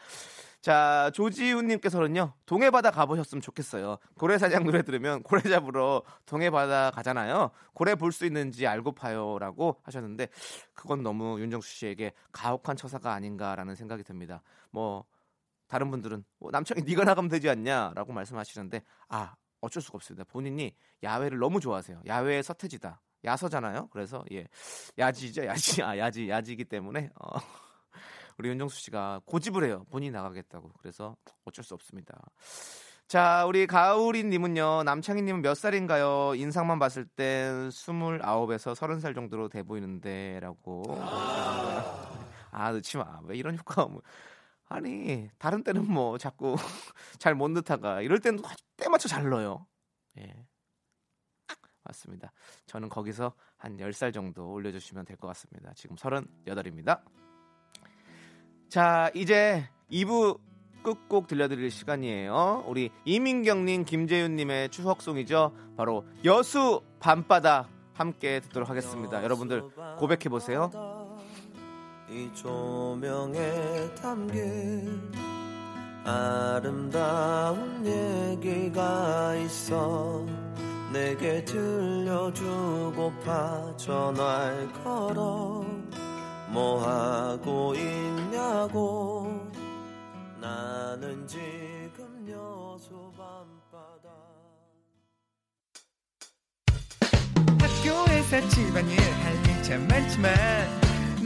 A: 자, 조지훈님께서는요, 동해바다 가보셨으면 좋겠어요. 고래사장 노래 들으면 고래 잡으러 동해바다 가잖아요. 고래 볼 수 있는지 알고 파요 라고 하셨는데, 그건 너무 윤정수 씨에게 가혹한 처사가 아닌가라는 생각이 듭니다. 뭐, 다른 분들은 뭐 남창이 네가 나가면 되지 않냐라고 말씀하시는데, 아, 어쩔 수가 없습니다. 본인이 야외를 너무 좋아하세요. 야외의 서태지다. 야서잖아요. 그래서 예 야지죠 야지 아 야지 야지이기 때문에 어, [laughs] 우리 윤정수 씨가 고집을 해요. 본인이 나가겠다고. 그래서 어쩔 수 없습니다. 자, 우리 가을이님은요, 남창희님은 몇 살인가요? 인상만 봤을 땐 29에서 30살 정도로 돼 보이는데, 라고. 아, 넣지 마. 왜 이런 효과가, 뭐. 아니, 다른 때는 뭐, 자꾸 [laughs] 잘 못 넣다가, 이럴 때는 때 맞춰 잘 넣어요. 예. 맞습니다. 저는 거기서 한 10살 정도 올려주시면 될 것 같습니다. 지금 38입니다. 자, 이제 2부 끝곡 들려드릴 시간이에요. 우리 이민경님, 김재윤님의 추석송이죠. 바로 여수 밤바다 함께 듣도록 하겠습니다. 여러분들 고백해보세요.
G: 이 조명에 담긴 아름다운 얘기가 있어 내게 들려주고파 전화를 걸어 뭐 하고 있냐고. 나는 지금 여수 밤바다.
H: 회사 집안일 할일참 많지만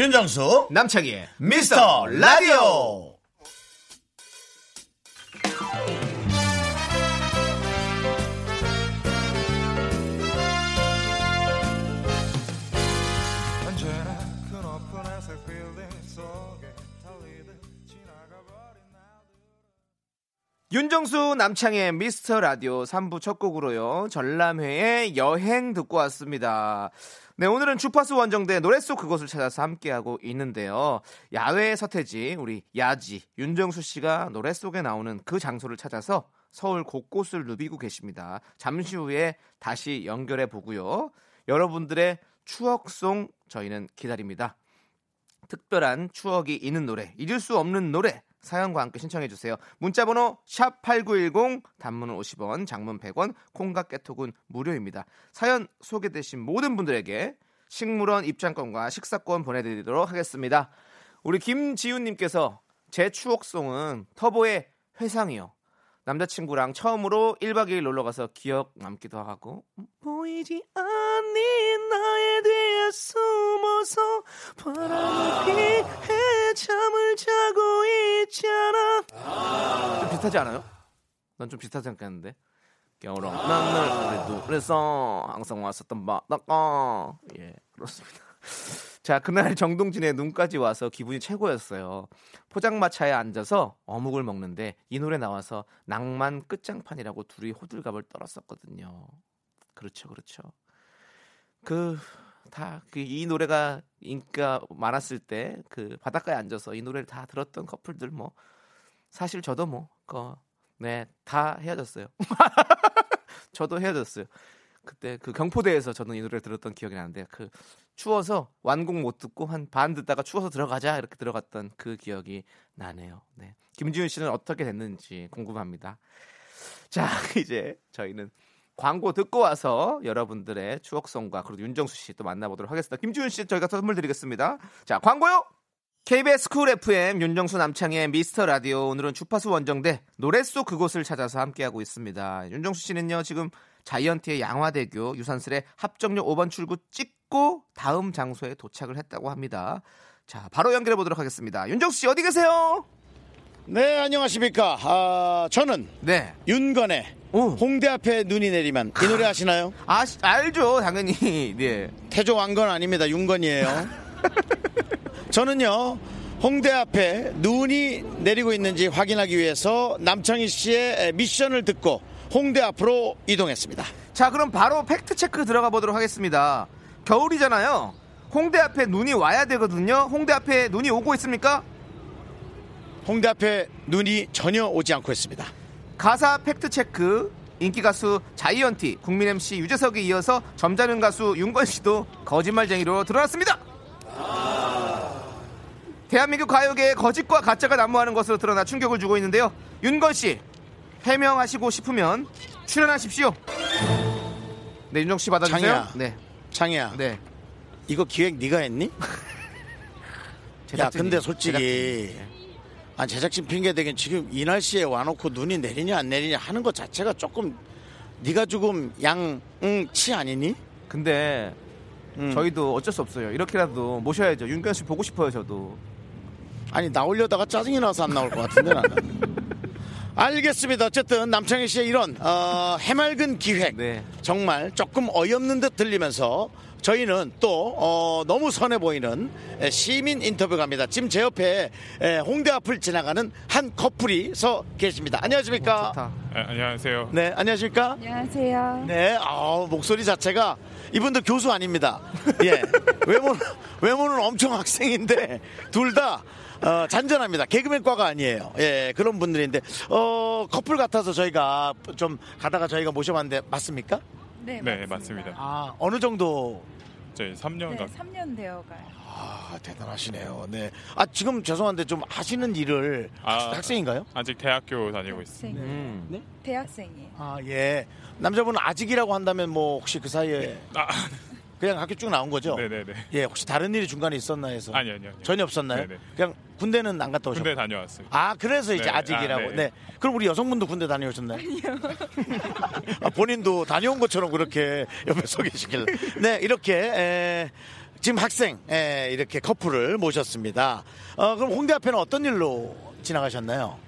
B: 윤정수
A: 남창희의
B: 미스터 라디오
A: 윤정수 남창의 미스터 라디오 3부 첫 곡으로요. 전람회의 여행 듣고 왔습니다. 네, 오늘은 주파수 원정대 노래 속 그곳을 찾아서 함께하고 있는데요. 야외 서태지, 우리 야지, 윤정수 씨가 노래 속에 나오는 그 장소를 찾아서 서울 곳곳을 누비고 계십니다. 잠시 후에 다시 연결해 보고요. 여러분들의 추억송 저희는 기다립니다. 특별한 추억이 있는 노래, 잊을 수 없는 노래 사연과 함께 신청해 주세요. 문자 번호 샵 8910 단문은 50원, 장문 100원, 콩과 깨톡은 무료입니다. 사연 소개되신 모든 분들에게 식물원 입장권과 식사권 보내 드리도록 하겠습니다. 우리 김지훈 님께서 제 추억송은 터보의 회상이요. 남자친구랑 처음으로 1박 2일 놀러 가서 기억 남기도 하고 보이지 않니? 나에 대해 숨어서 바람이 피해 잠을 자고 있잖아. 좀 비슷하지 않아요? 난 좀 비슷하지 않겠는데? 겨울왕 난널 우리 노래서 항상 왔었던 바다가. 예 그렇습니다 자, 그날 정동진의 눈까지 와서 기분이 최고였어요. 포장마차에 앉아서 어묵을 먹는데 이 노래 나와서 낭만 끝장판이라고 둘이 호들갑을 떨었었거든요. 그렇죠, 그렇죠. 그, 다, 그, 이 노래가 인기가 많았을 때 그 바닷가에 앉아서 이 노래를 다 들었던 커플들 뭐, 사실 저도 뭐, 그, 네, 다 헤어졌어요. [laughs] 저도 헤어졌어요. 그때 그 경포대에서 저는 이 노래를 들었던 기억이 나는데 그 추워서 완곡 못 듣고 한 반 듣다가 추워서 들어가자 이렇게 들어갔던 그 기억이 나네요. 네. 김지훈 씨는 어떻게 됐는지 궁금합니다. 자, [laughs] 이제 저희는 광고 듣고 와서 여러분들의 추억송과 그리고 윤정수 씨 또 만나보도록 하겠습니다. 김지훈 씨 저희가 선물 드리겠습니다. 자, 광고요. KBS 쿨 FM 윤정수 남창희의 미스터 라디오 오늘은 주파수 원정대 노래 속 그곳을 찾아서 함께하고 있습니다. 윤정수 씨는요 지금 자이언티의 양화대교 유산슬의 합정역 5번 출구 찍고 다음 장소에 도착을 했다고 합니다. 자 바로 연결해 보도록 하겠습니다. 윤정수 씨 어디 계세요?
B: 네 안녕하십니까 아, 저는
A: 네.
B: 윤건의
A: 오.
B: 홍대 앞에 눈이 내리면 이 노래 아시나요?
A: 아 알죠 당연히 [laughs] 네.
B: 태조 왕건 아닙니다 윤건이에요 [laughs] 저는요 홍대 앞에 눈이 내리고 있는지 확인하기 위해서 남창희 씨의 미션을 듣고 홍대 앞으로 이동했습니다
A: 자 그럼 바로 팩트 체크 들어가 보도록 하겠습니다. 겨울이잖아요. 홍대 앞에 눈이 와야 되거든요. 홍대 앞에 눈이 오고 있습니까?
B: 홍대 앞에 눈이 전혀 오지 않고 있습니다
A: 가사 팩트 체크 인기 가수 자이언티 국민 MC 유재석에 이어서 점잖은 가수 윤건 씨도 거짓말쟁이로 드러났습니다. 대한민국 가요계에 거짓과 가짜가 난무하는 것으로 드러나 충격을 주고 있는데요. 윤건 씨 해명하시고 싶으면 출연하십시오. 네 윤정 씨 받아주세요.
B: 장이야.
A: 네,
B: 창희야
A: 네.
B: 이거 기획 네가 했니? [laughs] 야 근데 솔직히
A: 제작진이.
B: 아 제작진 핑계 대긴 지금 이 날씨에 와놓고 눈이 내리냐 안 내리냐 하는 것 자체가 조금 네가 조금 양치 아니니?
A: 근데
B: 음.
A: 저희도 어쩔 수 없어요. 이렇게라도 모셔야죠. 윤건 씨 보고 싶어요, 저도.
B: 아니 나오려다가 짜증이 나서 안 나올 것 같은데 나는. [laughs] 알겠습니다. 어쨌든 남창희 씨의 이런 어, 해맑은 기획
A: 네.
B: 정말 조금 어이없는 듯 들리면서 저희는 또 어, 너무 선해 보이는 에, 시민 인터뷰 갑니다. 지금 제 옆에 에, 홍대 앞을 지나가는 한 커플이 서 계십니다. 안녕하십니까?
A: 좋다.
I: 아, 안녕하세요.
B: 네, 안녕하십니까?
C: 안녕하세요.
B: 네, 아, 목소리 자체가 이분들 교수 아닙니다. 예, 외모는 외모는 엄청 학생인데 둘 다 어, 잔잔합니다. 개그맨과가 아니에요. 예, 그런 분들인데 어, 커플 같아서 저희가 좀 가다가 저희가 모셔봤는데 맞습니까?
C: 네,
I: 네, 맞습니다.
B: 아, 어느 정도
I: 저희 3년 가
C: 3년 되어가요.
B: 아, 대단하시네요. 네. 아, 지금 죄송한데 좀 하시는 일을
I: 아.
B: 학생인가요?
I: 아직 대학교 다니고 있어요.
C: 대학생.
A: 음.
C: 대학생이에요.
B: 아, 예. 남자분은 아직이라고 한다면 뭐 혹시 그 사이에
I: 아,
B: 그냥 학교 쭉 나온 거죠?
I: 네네네.
B: 예, 혹시 다른 일이 중간에 있었나 해서.
I: 아니요, 아니요. 아니요.
B: 전혀 없었나요?
I: 네네.
B: 그냥 군대는 안 갔다 오셨고.
I: 군대 다녀왔어요.
B: 아, 그래서 이제
I: 네.
B: 아직이라고.
I: 아,
B: 네.
I: 네.
B: 그럼 우리 여성분도 군대 다녀오셨나요? 아니요. [laughs] 아, 본인도 다녀온 것처럼 그렇게 옆에 서 계시길래. 네, 이렇게, 에, 지금 학생, 에, 이렇게 커플을 모셨습니다. 어, 그럼 홍대 앞에는 어떤 일로 지나가셨나요?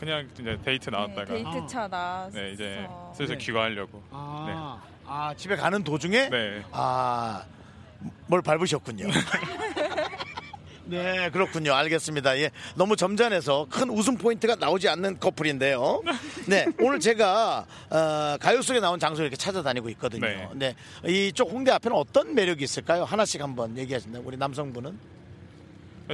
I: 그냥 이제 데이트 나왔다가
C: 네, 데이트 차 나와서
I: 네, 이제 슬슬 귀가하려고.
B: 아, 아, 집에 가는 도중에?
I: 네.
B: 아, 뭘 밟으셨군요. [laughs] 네, 그렇군요. 알겠습니다. 예. 너무 점잖해서 큰 웃음 포인트가 나오지 않는 커플인데요. 네, 오늘 제가, 어, 가요 속에 나온 장소 이렇게 찾아다니고 있거든요. 네.
I: 네.
B: 이쪽 홍대 앞에는 어떤 매력이 있을까요? 하나씩 한번 얘기하신다면요 우리 남성분은?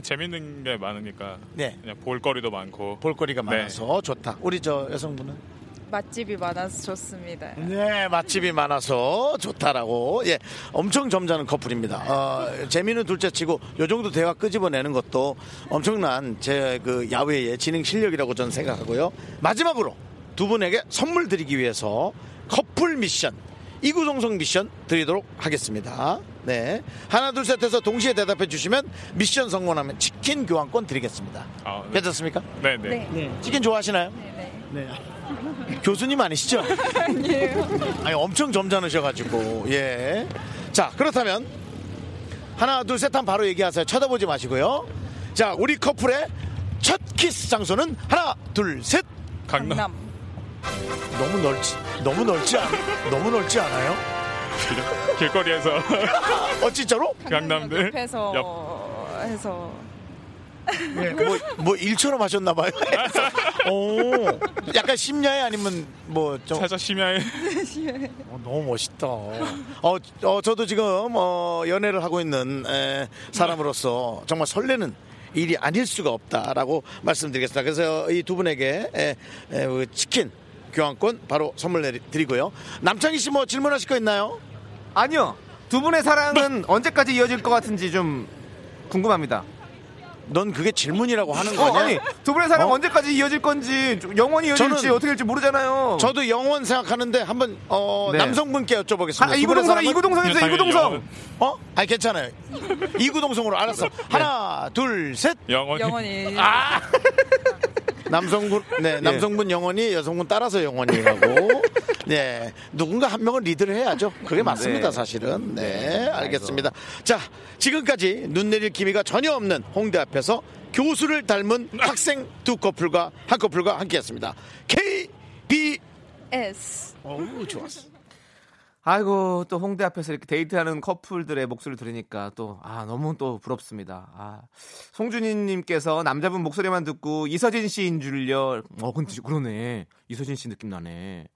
I: 재밌는 게 많으니까
B: 네.
I: 그냥 볼거리도 많고
B: 볼거리가
I: 네.
B: 많아서 좋다. 우리 저 여성분은?
C: 맛집이 많아서 좋습니다.
B: 네, 맛집이 많아서 좋다라고. 예, 엄청 점잖은 커플입니다. 어, 재미는 둘째치고 요 정도 대화 끄집어내는 것도 엄청난 제 그 야외의 진행 실력이라고 저는 생각하고요. 마지막으로 두 분에게 선물 드리기 위해서 커플 미션 이구동성 미션 드리도록 하겠습니다. 네, 하나 둘 셋 해서 동시에 대답해 주시면 미션 성공하면 치킨 교환권 드리겠습니다.
I: 아, 네.
B: 괜찮습니까?
I: 네, 네.
C: 네.
B: 치킨 좋아하시나요?
C: 네.
B: 네. 교수님 아니시죠?
C: 아니에요.
B: 아니 엄청 점잖으셔가지고 예. 자 그렇다면 하나 둘 셋 하면 바로 얘기하세요. 쳐다보지 마시고요. 자 우리 커플의 첫 키스 장소는 하나 둘 셋.
I: 강남.
C: 강남.
B: 너무 넓지 너무 넓지 않 너무 넓지 않아요?
I: 길- 길거리에서
B: 어 진짜로?
I: 강남들
C: 옆에서
I: 옆.
C: 해서
B: 뭐, 뭐 일처럼 하셨나 봐요. [laughs] 오, 약간 심야에 아니면 뭐좀
I: 살짝 심야에 [laughs]
B: 어, 너무 멋있다. 어, 어, 저도 지금 어, 연애를 하고 있는 에, 사람으로서 정말 설레는 일이 아닐 수가 없다라고 말씀드리겠습니다. 그래서 이 두 분에게 에, 에, 그 치킨 교환권 바로 선물 내리- 드리고요. 남창희 씨 뭐 질문하실 거 있나요?
A: 아니요. 두 분의 사랑은 언제까지 이어질 것 같은지 좀 궁금합니다.
B: 넌 그게 질문이라고 하는
A: 어,
B: 거냐?
A: 아니, 두 분의 사랑
B: 어?
A: 언제까지 이어질 건지, 좀 영원히 이어질지
B: 저는-
A: 어떻게 될지 모르잖아요.
B: 저도 영원 생각하는데 한번 어,
A: 네.
B: 남성분께 여쭤보겠습니다. 분의
A: 이구동성, 이구동성에서
I: 당연히
A: 이구동성.
B: 어? 아니 괜찮아요. 이구동성으로 알았어. [laughs] 하나, 둘, 셋.
I: 영원히
C: 영원히
B: 아! [laughs] 남성분, 네, 남성분 영원히, 여성분 따라서 영원히라고. [laughs] 네, 누군가 한 명은 리드를 해야죠. 그게 맞습니다,
A: 네.
B: 사실은. 네,
A: 네,
B: 알겠습니다. 자, 지금까지 눈 내릴 기미가 전혀 없는 홍대 앞에서 교수를 닮은 학생 두 커플과 한 커플과 함께했습니다. K, B,
C: S.
B: 어우, 좋았어.
A: 아이고 또 홍대 앞에서 이렇게 데이트하는 커플들의 목소리를 들으니까 또 아 너무 또 부럽습니다. 아 송준희님께서 남자분 목소리만 듣고 이서진 씨인 줄요. 어 근데 그러네 이서진 씨 느낌 나네.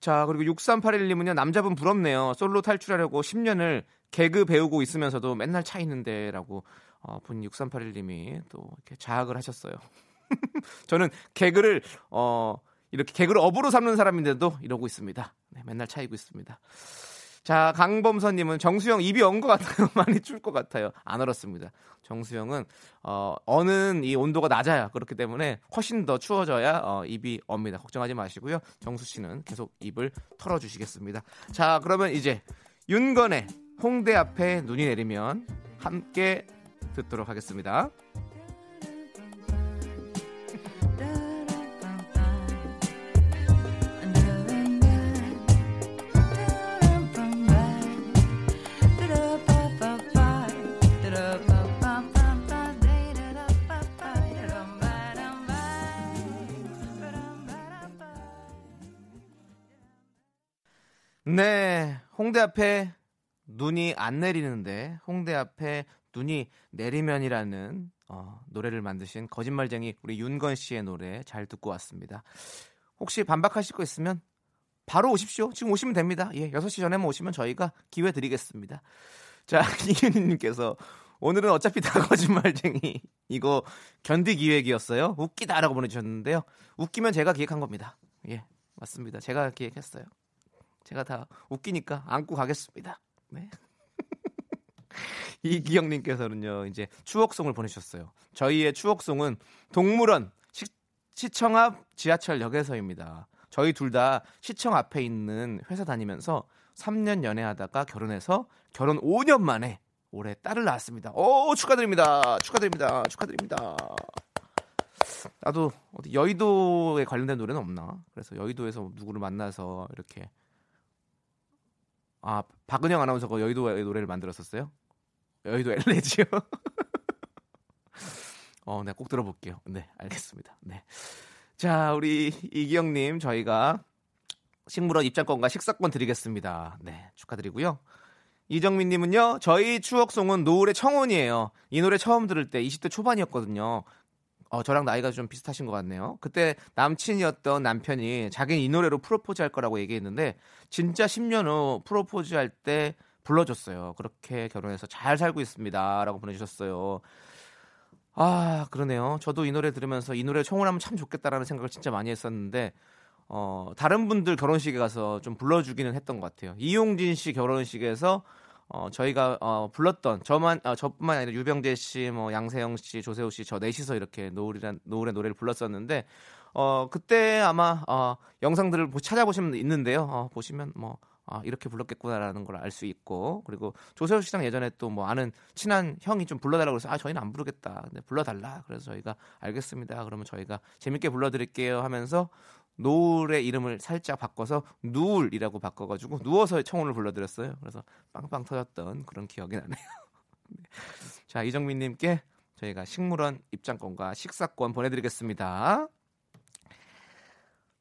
A: 자 그리고 6381님은요 남자분 부럽네요. 솔로 탈출하려고 10년을 개그 배우고 있으면서도 맨날 차 있는데라고 어, 분 6381님이 또 이렇게 자학을 하셨어요. [laughs] 저는 개그를 어 이렇게 개그를 업으로 삼는 사람인데도 이러고 있습니다. 네, 맨날 차이고 있습니다. 자, 강범선님은 정수영 입이 언 것 같아요. [laughs] 많이 출것 같아요. 안 얼었습니다. 정수영은 어, 어는 이 온도가 낮아요. 그렇기 때문에 훨씬 더 추워져야 어, 입이 옵니다. 걱정하지 마시고요. 정수 씨는 계속 입을 털어주시겠습니다. 자, 그러면 이제 윤건의 홍대 앞에 눈이 내리면 함께 듣도록 하겠습니다. 네, 홍대 앞에 눈이 안 내리는데 홍대 앞에 눈이 내리면이라는 어, 노래를 만드신 거짓말쟁이 우리 윤건 씨의 노래 잘 듣고 왔습니다. 혹시 반박하실 거 있으면 바로 오십시오. 지금 오시면 됩니다. 예, 6시 전에만 오시면 저희가 기회 드리겠습니다. 자, [laughs] 이윤희님께서 오늘은 어차피 다 거짓말쟁이 이거 견디 기획이었어요. 웃기다라고 보내주셨는데요. 웃기면 제가 기획한 겁니다. 예, 맞습니다. 제가 기획했어요. 제가 다 웃기니까 안고 가겠습니다. 네. [laughs] 이기영님께서는요, 이제 추억송을 보내주셨어요. 저희의 추억송은 동물원 시, 시청 앞 지하철역에서입니다. 저희 둘 다 시청 앞에 있는 회사 다니면서 3년 연애하다가 결혼해서 결혼 5년 만에 올해 딸을 낳았습니다. 오 축하드립니다. 축하드립니다. 축하드립니다. 나도 어디 여의도에 관련된 노래는 없나? 그래서 여의도에서 누구를 만나서 이렇게 아 박은영 아나운서가 여의도의 노래를 만들었었어요. 여의도 엘레지요. [laughs] 어, 네, 꼭 들어볼게요. 네, 알겠습니다. 네. 자, 우리 이기영님, 저희가 식물원 입장권과 식사권 드리겠습니다. 네, 축하드리고요. 이정민님은요, 저희 추억송은 노을의 청혼이에요. 이 노래 처음 들을 때 20대 초반이었거든요. 어, 저랑 나이가 좀 비슷하신 것 같네요. 그때 남친이었던 남편이 자기는 이 노래로 프로포즈 할 거라고 얘기했는데, 진짜 10년 후 프로포즈 할 때 불러줬어요. 그렇게 결혼해서 잘 살고 있습니다. 라고 보내주셨어요. 아, 그러네요. 저도 이 노래 들으면서 이 노래 청혼하면 참 좋겠다라는 생각을 진짜 많이 했었는데, 어, 다른 분들 결혼식에 가서 좀 불러주기는 했던 것 같아요. 이용진 씨 결혼식에서 어, 저희가 어, 불렀던 저만 어, 저뿐만 아니라 유병재 씨, 뭐 양세형 씨, 조세호 씨, 저 넷이서 이렇게 노을이란 노을의 노래를 불렀었는데 어, 그때 아마 어, 영상들을 보- 찾아보시면 있는데요. 어, 보시면 뭐 아, 이렇게 불렀겠구나라는 걸 알 수 있고 그리고 조세호 씨랑 예전에 또 뭐 아는 친한 형이 좀 불러달라고 해서 아 저희는 안 부르겠다. 근데 불러달라. 그래서 저희가 알겠습니다. 그러면 저희가 재밌게 불러드릴게요 하면서 노을의 이름을 살짝 바꿔서 누울이라고 바꿔가지고 누워서 청혼을 불러드렸어요. 그래서 빵빵 터졌던 그런 기억이 나네요. [laughs] 네. 자 이정민님께 저희가 식물원 입장권과 식사권 보내드리겠습니다.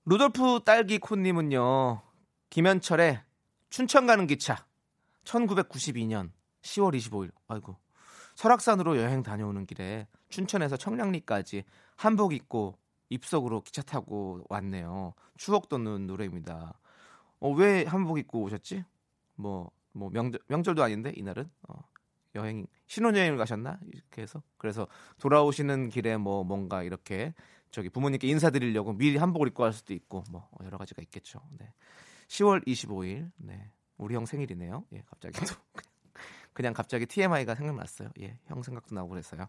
A: 루돌프 딸기 콘님은요 김현철의 춘천 가는 기차 1992년 10월 25일. 아이고 설악산으로 여행 다녀오는 길에 춘천에서 청량리까지 한복 입고 입석으로 기차 타고 왔네요. 추억 돋는 노래입니다. 어, 왜 한복 입고 오셨지? 뭐, 뭐 명절, 명절도 아닌데 이날은 어, 여행 신혼여행을 가셨나 이렇게 해서 그래서 돌아오시는 길에 뭐 뭔가 이렇게 저기 부모님께 인사드리려고 미리 한복을 입고 갈 수도 있고 뭐 여러 가지가 있겠죠. 네. 10월 25일 네 우리 형 생일이네요. 예 갑자기 또 [laughs] 그냥 갑자기 TMI가 생각났어요. 예, 형 생각도 나고 그랬어요.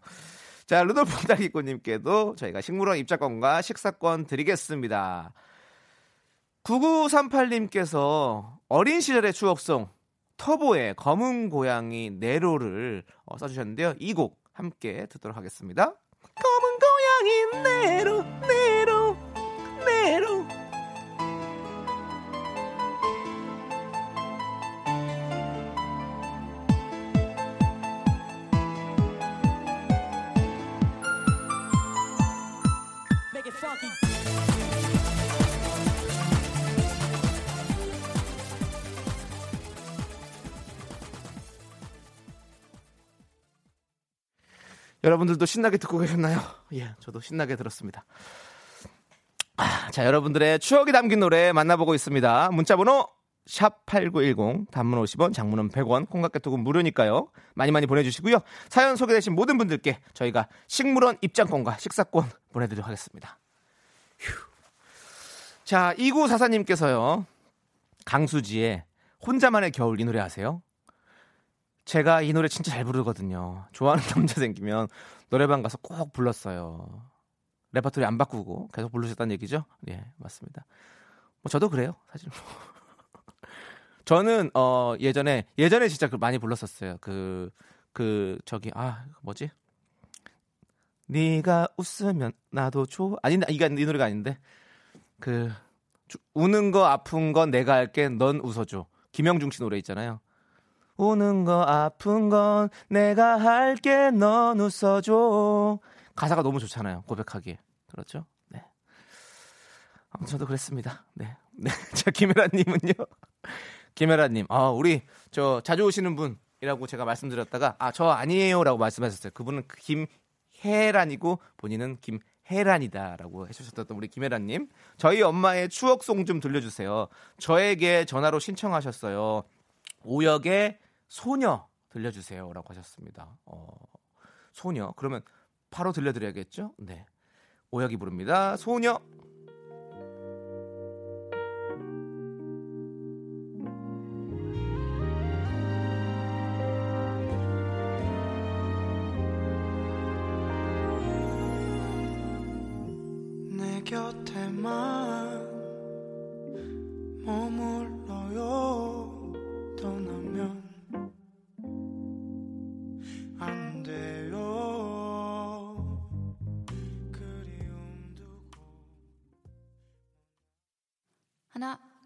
A: 자, 루돌프 딸기꽃님께도 저희가 식물원 입장권과 식사권 드리겠습니다. 9938님께서 어린 시절의 추억송 터보의 검은 고양이 네로를 어, 써주셨는데요. 이 곡 함께 듣도록 하겠습니다. 검은 고양이 네로 네로 네로 여러분들도 신나게 듣고 계셨나요? 예, 저도 신나게 들었습니다. 아, 자, 여러분들의 추억이 담긴 노래 만나보고 있습니다. 문자번호 샵8910 단문 50원, 장문은 100원, 콩깍개톡은 무료니까요. 많이 많이 보내주시고요. 사연 소개되신 모든 분들께 저희가 식물원 입장권과 식사권 보내드리도록 하겠습니다. 휴. 자, 2944님께서요. 강수지의 혼자만의 겨울 이 노래 아세요? 제가 이 노래 진짜 잘 부르거든요. 좋아하는 [laughs] 남자 생기면 노래방 가서 꼭 불렀어요. 레퍼토리 안 바꾸고 계속 부르셨다는 얘기죠? 예, 맞습니다. 뭐 저도 그래요, 사실. [laughs] 저는 어 예전에 예전에 진짜 그 많이 불렀었어요. 그그 저기 아 뭐지? 네가 웃으면 나도 좋아. 아닌데 이게 이 노래가 아닌데 그 주- 우는 거 아픈 건 내가 할게 넌 웃어줘. 김영중 씨 노래 있잖아요. 우는 거 아픈 건 내가 할게 넌 웃어줘. 가사가 너무 좋잖아요. 고백하기에. 그렇죠? 네. 아무튼 저도 그랬습니다. 네. 네. [laughs] 자, 김혜란 님은요. 김혜라님, 아, 우리 저 자주 오시는 분이라고 제가 말씀드렸다가 아, 저 아니에요라고 말씀하셨어요. 그분은 김혜란이고 본인은 김 혜란이다라고 해주셨던 우리 김혜란님. 저희 엄마의 추억송 좀 들려주세요. 저에게 전화로 신청하셨어요. 오역의 소녀 들려주세요라고 하셨습니다. 어, 소녀 그러면 바로 들려드려야겠죠? 네. 오역이 부릅니다. 소녀.
H: 내 곁에만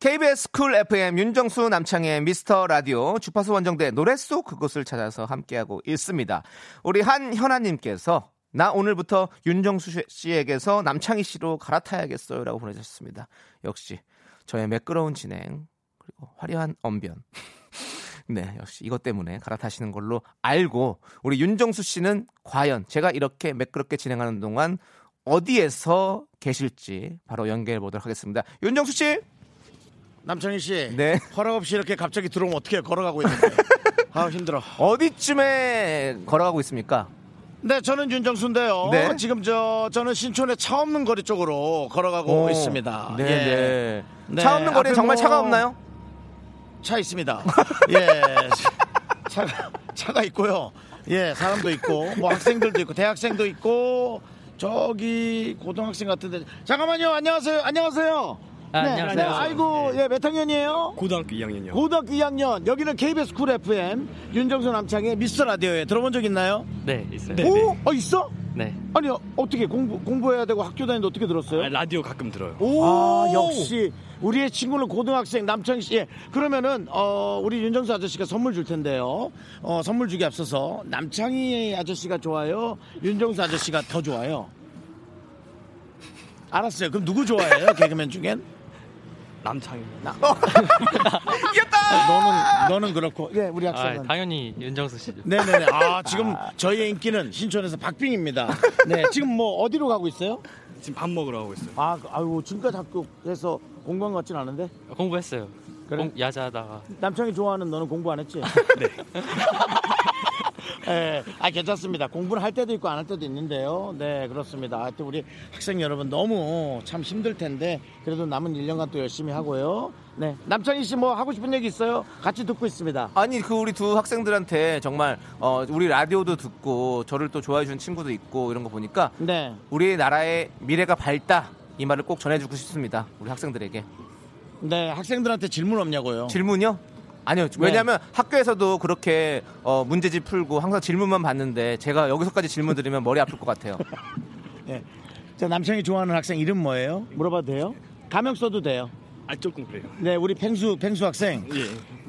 A: KBS 쿨 FM 윤정수 남창희의 미스터 라디오 주파수 원정대 노래 속 그곳을 찾아서 함께하고 있습니다. 우리 한현아님께서 나 오늘부터 윤정수 씨에게서 남창희 씨로 갈아타야겠어요 라고 보내주셨습니다. 역시 저의 매끄러운 진행 그리고 화려한 언변 [laughs] 네, 역시 이것 때문에 갈아타시는 걸로 알고 우리 윤정수 씨는 과연 제가 이렇게 매끄럽게 진행하는 동안 어디에서 계실지 바로 연결해 보도록 하겠습니다. 윤정수 씨.
B: 남창희 씨
A: 네.
B: 허락 없이 이렇게 갑자기 들어오면 어떻게 걸어가고 있는데. 아 힘들어.
A: 어디쯤에 걸어가고 있습니까?
B: 네 저는 윤정수인데요.
A: 네.
B: 지금 저 저는 신촌의 차 없는 거리 쪽으로 걸어가고
A: 오,
B: 있습니다.
A: 네,
B: 예.
A: 네.
B: 네,
A: 차 없는 거리에 정말
B: 뭐
A: 차가 없나요?
B: 차 있습니다. [laughs] 예. 차가 차가 있고요. 예 사람도 있고 뭐 학생들도 있고 대학생도 있고 저기 고등학생 같은데. 잠깐만요. 안녕하세요. 안녕하세요
J: 아,
B: 네,
J: 안녕하세요.
B: 네, 아이고 예 몇 학년이에요?
J: 고등학교 2학년이요.
B: 고등학교 2학년 여기는 KBS 쿨 FM 윤정수 남창의 미스터 라디오에 들어본 적 있나요?
J: 네, 있어요.
B: 오? 어 있어?
J: 네.
B: 아니 어떻게 공부 공부해야 되고 학교 다니는데 어떻게 들었어요?
J: 아, 라디오 가끔 들어요.
B: 아 역시 우리의 친구는 고등학생 남창희 씨. 예. 그러면은 어, 우리 윤정수 아저씨가 선물 줄 텐데요. 어, 선물 주기 앞서서 남창희 아저씨가 좋아요. 윤정수 아저씨가 더 좋아요. 알았어요. 그럼 누구 좋아해요? 개그맨 중엔?
J: 남창희. [laughs]
B: 너는 너는 그렇고. 예, 우리
J: 아,
B: 학생은.
J: 당연히 윤정수 씨죠.
B: 네네네. 아 지금 저희의 인기는 신촌에서 박빙입니다. 네, 지금 뭐 어디로 가고 있어요?
J: 지금 밥 먹으러 가고 있어요.
B: 아, 아유 지금까지 학교에서 공부한 것 같진 않은데.
J: 공부했어요.
B: 그래?
J: 공- 야자하다가.
B: 남창이 좋아하는 너는 공부 안 했지? [laughs]
J: 네. [laughs]
B: 예, 아 괜찮습니다. 공부를 할 때도 있고 안 할 때도 있는데요. 네, 그렇습니다. 하여튼 우리 학생 여러분 너무 참 힘들 텐데 그래도 남은 1년간 또 열심히 하고요. 네, 남창희 씨 뭐 하고 싶은 얘기 있어요? 같이 듣고 있습니다.
A: 아니 그 우리 두 학생들한테 정말 어, 우리 라디오도 듣고 저를 또 좋아해 주는 친구도 있고 이런 거 보니까
B: 네.
A: 우리 나라의 미래가 밝다 이 말을 꼭 전해주고 싶습니다. 우리 학생들에게
B: 네, 학생들한테 질문 없냐고요?
A: 질문요? 아니요. 왜냐하면 학교에서도 그렇게 어, 문제집 풀고 항상 질문만 받는데 제가 여기서까지 질문 드리면 머리 아플 것 같아요.
B: 네. [laughs] 자, 남창이 좋아하는 학생 이름 뭐예요? 물어봐도 돼요? 가명 써도 돼요.
J: 아, 조금 그래요.
B: 네, 우리 펭수, 펭수 학생.
J: 예.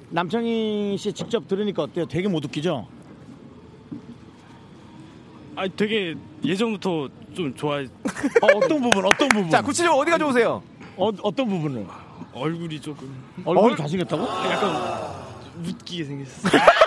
B: 남창희 씨 직접 들으니까 어때요? 되게 못 웃기죠?
J: 아, 되게 예전부터 좀 좋아해.
B: 어, 어떤 부분, 어떤 부분?
A: 자, 구체적으로 어디가 좋으세요?
B: 어, 어떤 부분을?
J: 얼굴이 조금.
B: 얼굴이 잘생겼다고?
J: 약간 웃기게 생겼어요. [laughs]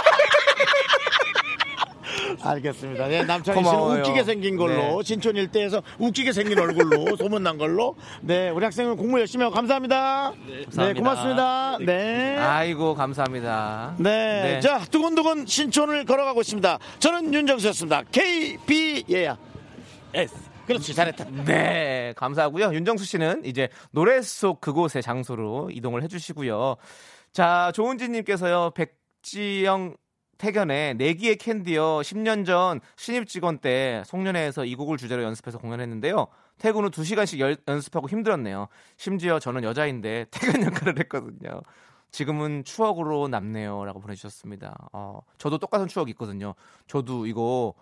B: 알겠습니다. 네, 남창희 씨는
A: 고마워요.
B: 웃기게 생긴 걸로
A: 네.
B: 신촌 일대에서 웃기게 생긴 얼굴로 [laughs] 소문난 걸로 네 우리 학생은 공부 열심히 하고 감사합니다. 네,
A: 감사합니다.
B: 고맙습니다. 네.
A: 아이고 감사합니다.
B: 네.
A: 네.
B: 자, 두근두근 신촌을 걸어가고 있습니다. 저는 윤정수였습니다. KB, 예야.
J: S.
B: 그렇지, 잘했다.
A: 네, 감사하고요. 윤정수 씨는 이제 노래 속 그곳의 장소로 이동을 해주시고요. 자, 조은지님께서요, 백지영 태견의 내기의 캔디요. 10년 전 신입 직원 때 송년회에서 이 곡을 주제로 연습해서 공연했는데요. 퇴근 후 2시간씩 열- 연습하고 힘들었네요. 심지어 저는 여자인데 택연 역할을 했거든요. 지금은 추억으로 남네요. 라고 보내주셨습니다. 어, 저도 똑같은 추억이 있거든요. 저도 이거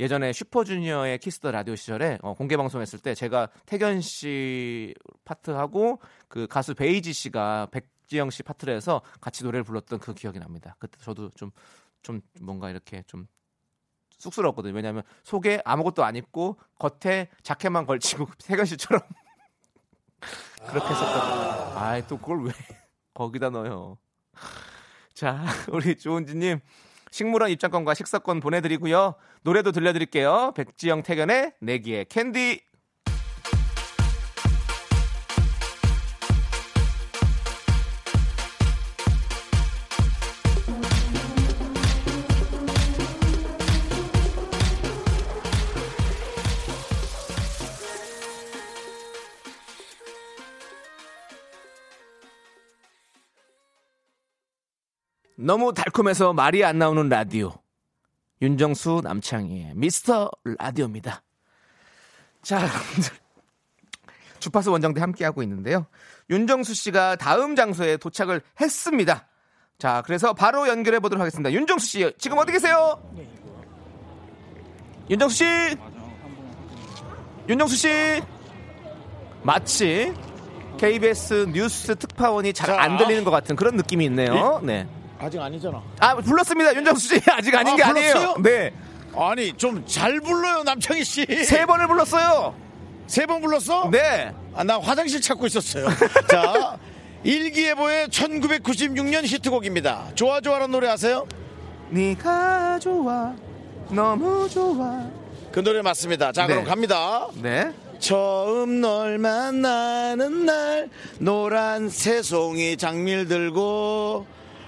A: 예전에 슈퍼주니어의 키스더 라디오 시절에 어, 공개 방송했을 때 제가 택연 씨 파트하고 그 가수 베이지 씨가 백지영 씨 파트를 해서 같이 노래를 불렀던 그 기억이 납니다. 그때 저도 좀좀 뭔가 이렇게 좀 쑥스러웠거든요. 왜냐하면 속에 아무것도 안 입고 겉에 자켓만 걸치고 [laughs] 태견 씨처럼 [laughs] 그렇게 했었거든요. 아이 또 그걸 왜 [laughs] 거기다 넣어요. 자, 우리 조은지님 식물원 입장권과 식사권 보내드리고요. 노래도 들려드릴게요. 백지영 태견의 내기의 캔디. 너무 달콤해서 말이 안 나오는 라디오. 윤정수 남창희의 미스터 라디오입니다. 자, 여러분들. 주파수 원정대 함께하고 있는데요. 윤정수 씨가 다음 장소에 도착을 했습니다. 자, 그래서 바로 연결해 보도록 하겠습니다. 윤정수 씨, 지금 어디 계세요? 윤정수 씨! 윤정수 씨! 마치 KBS 뉴스 특파원이 잘 안 들리는 것 같은 그런 느낌이 있네요. 네.
B: 아직 아니잖아.
A: 아, 불렀습니다. 윤정수 씨. [laughs] 아직 아닌
B: 아,
A: 게 아니에요.
B: 불렀어요?
A: 네.
B: 아니 좀 잘 불러요 남창희 씨.
A: 세 번을 불렀어요.
B: 세 번 불렀어?
A: 네.
B: 아, 나 화장실 찾고 있었어요. [laughs] 자, 일기예보의 1996년 히트곡입니다. 좋아 좋아라는 노래 아세요?
A: 네가 좋아. 너무 좋아.
B: 그 노래 맞습니다. 자,
A: 네.
B: 그럼 갑니다.
A: 네.
B: 처음 널 만나는 날 노란 새송이 장밀 들고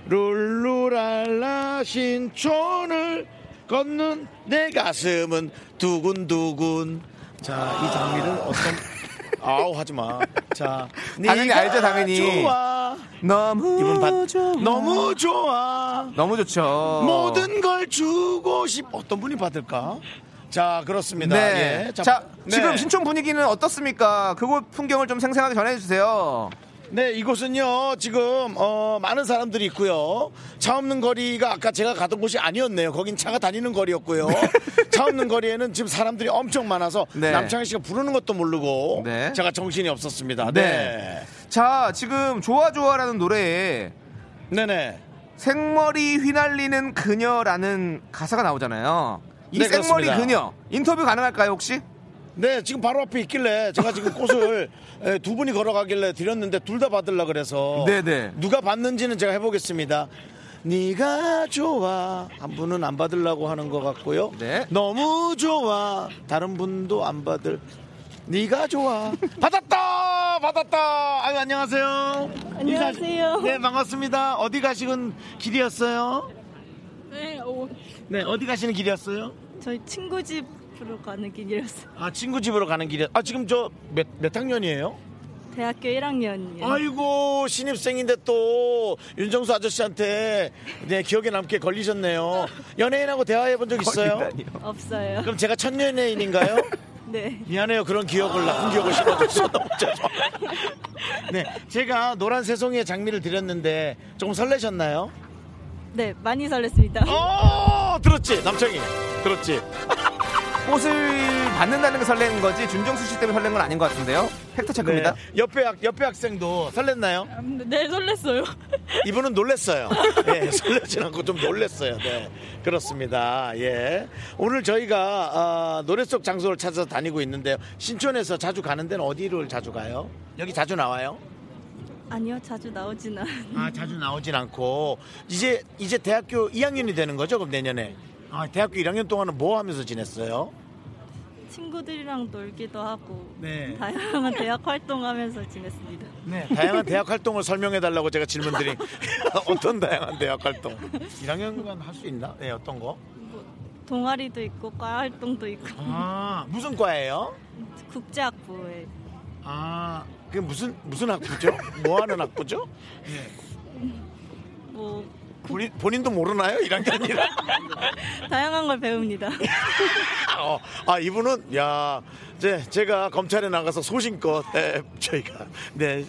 B: 룰루랄라 신촌을 걷는 내 가슴은 두근두근 자 이 장미를 어떤 [laughs] 아우 하지 마 자
A: 당연히 알죠, 당연히.
B: 좋아
A: 너무
B: 이분 받
A: 좋아.
B: 너무 좋아
A: 너무 좋죠.
B: 모든 걸 주고 싶 어떤 분이 받을까 자 그렇습니다
A: 네.
B: 예.
A: 자,
B: 네.
A: 지금 신촌 분위기는 어떻습니까? 그곳 풍경을 좀 생생하게 전해 주세요.
B: 네, 이곳은요, 지금, 어, 많은 사람들이 있고요. 차 없는 거리가 아까 제가 가던 곳이 아니었네요. 거긴 차가 다니는 거리였고요. [laughs] 차 없는 거리에는 지금 사람들이 엄청 많아서
A: 네.
B: 남창희 씨가 부르는 것도 모르고
A: 네.
B: 제가 정신이 없었습니다.
A: 네.
B: 네.
A: 자, 지금 좋아 좋아라는 노래에
B: 네네.
A: 생머리 휘날리는 그녀라는 가사가 나오잖아요. 이
B: 네,
A: 생머리
B: 그렇습니다.
A: 그녀 인터뷰 가능할까요 혹시?
B: 네, 지금 바로 앞에 있길래 제가 지금 꽃을 [laughs] 에, 두 분이 걸어가길래 드렸는데 둘 다 받으려 그래서
A: 네네.
B: 누가 받는지는 제가 해보겠습니다. 네가 좋아 한 분은 안 받으려고 하는 것 같고요.
A: 네.
B: 너무 좋아 다른 분도 안 받을. 네가 좋아 받았다 받았다. 아유 안녕하세요.
K: 안녕하세요.
B: 인사- 네 반갑습니다. 어디 가시는 길이었어요?
K: 네, 오,
B: 네 어디 가시는 길이었어요?
K: 저희 친구 집 으로 가는 길이었어요.
B: 아 친구 집으로 가는 길이. 아 지금 저몇몇 학년이에요?
K: 대학교 1학년이에요.
B: 아이고 신입생인데 또 윤정수 아저씨한테 네 기억에 남게 걸리셨네요. 연예인하고 대화해 본 적 있어요?
K: 없어요.
B: 그럼 제가 첫 연예인인가요? [laughs]
K: 네.
B: 미안해요 그런 기억을 나쁜 기억을 심어줘서 너무 죄송해요. 네 제가 노란 새송이의 장미를 드렸는데 조금 설레셨나요?
K: 네, 많이 설렜습니다.
B: 어 들었지 남창이 들었지.
A: 꽃을 받는다는 게 설레는 거지 준정수 씨 때문에 설레는 건 아닌 것 같은데요. 팩트 체크입니다.
B: 네, 옆에 학 옆에 학생도 설렜나요?
K: 네, 설렜어요. [laughs]
B: 이분은 놀랬어요. 예, 설레진 않고 좀 놀랬어요. 네, 그렇습니다. 예. 오늘 저희가 아, 노래 속 장소를 찾아서 다니고 있는데요. 신촌에서 자주 가는 데는 어디를 자주 가요? 여기 자주 나와요?
K: 아니요, 자주 나오진 않.
B: 아, 자주 나오진 않고 이제 이제 대학교 2학년이 되는 거죠? 그럼 내년에. 아, 대학교 1학년 동안은 뭐 하면서 지냈어요?
K: 친구들이랑 놀기도 하고
B: 네.
K: 다양한 대학 활동하면서 지냈습니다.
B: 네. 다양한 대학 활동을 설명해 달라고 제가 질문 드린 [laughs] [laughs] 어떤 다양한 대학 활동? 1학년간 할 수 있나? 네, 어떤 거?
K: 동아리도 있고 과 활동도 있고
B: 아, 무슨 과예요?
K: 국제학부에
B: 아, 그게 무슨 무슨 학부죠? 뭐 하는 학부죠?
K: 뭐
B: 본인, 본인도 모르나요? 1학년이라. [laughs]
K: 다양한 걸 배웁니다. [laughs]
B: 어, 아, 이분은 야, 제, 제가 검찰에 나가서 소신껏 에, 저희가 네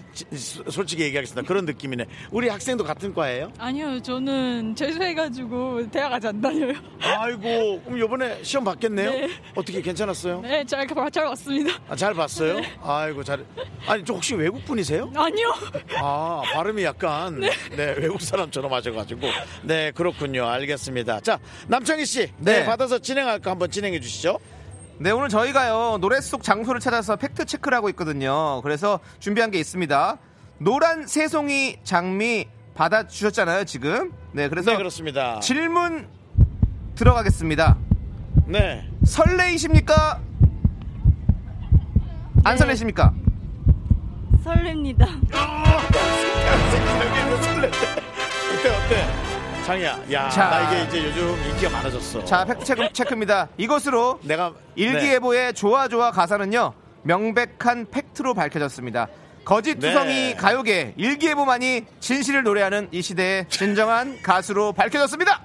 B: 솔직히 얘기하겠습니다. 그런 느낌이네. 우리 학생도 같은 과예요?
L: 아니요, 저는 재수해가지고 대학 아직 안 다녀요.
B: 아이고 그럼 이번에 시험 봤겠네요?
L: 네.
B: 어떻게 괜찮았어요?
L: 네, 잘, 잘 왔습니다.
B: 아, 잘 봤어요? 아이고 잘. 아니 저 혹시 외국 분이세요?
L: 아니요.
B: 아 발음이 약간 네. 외국 사람처럼 하셔가지고 네 그렇군요. 알겠습니다. 자 남창희 씨, 네,
A: 네.
B: 받아서 진행할까 한번 진행해 주시죠.
A: 네, 오늘 저희가요, 노래 속 장소를 찾아서 팩트 체크를 하고 있거든요. 그래서 준비한 게 있습니다. 노란 새송이 장미 받아주셨잖아요, 지금. 네, 그래서.
B: 네 그렇습니다.
A: 질문 들어가겠습니다.
B: 네.
A: 설레이십니까? 안
K: 네.
A: 설레십니까?
K: 설렙니다. [laughs]
B: 어때 어때? 장이야, 야,
A: 자.
B: 나 이게 이제 요즘 인기가 많아졌어.
A: 자, 팩트 체크, 체크입니다. 이것으로
B: 내가
A: 일기예보의 좋아 좋아 가사는요 명백한 팩트로 밝혀졌습니다. 거짓투성이
B: 네.
A: 가요계 일기예보만이 진실을 노래하는 이 시대의 진정한 가수로 밝혀졌습니다.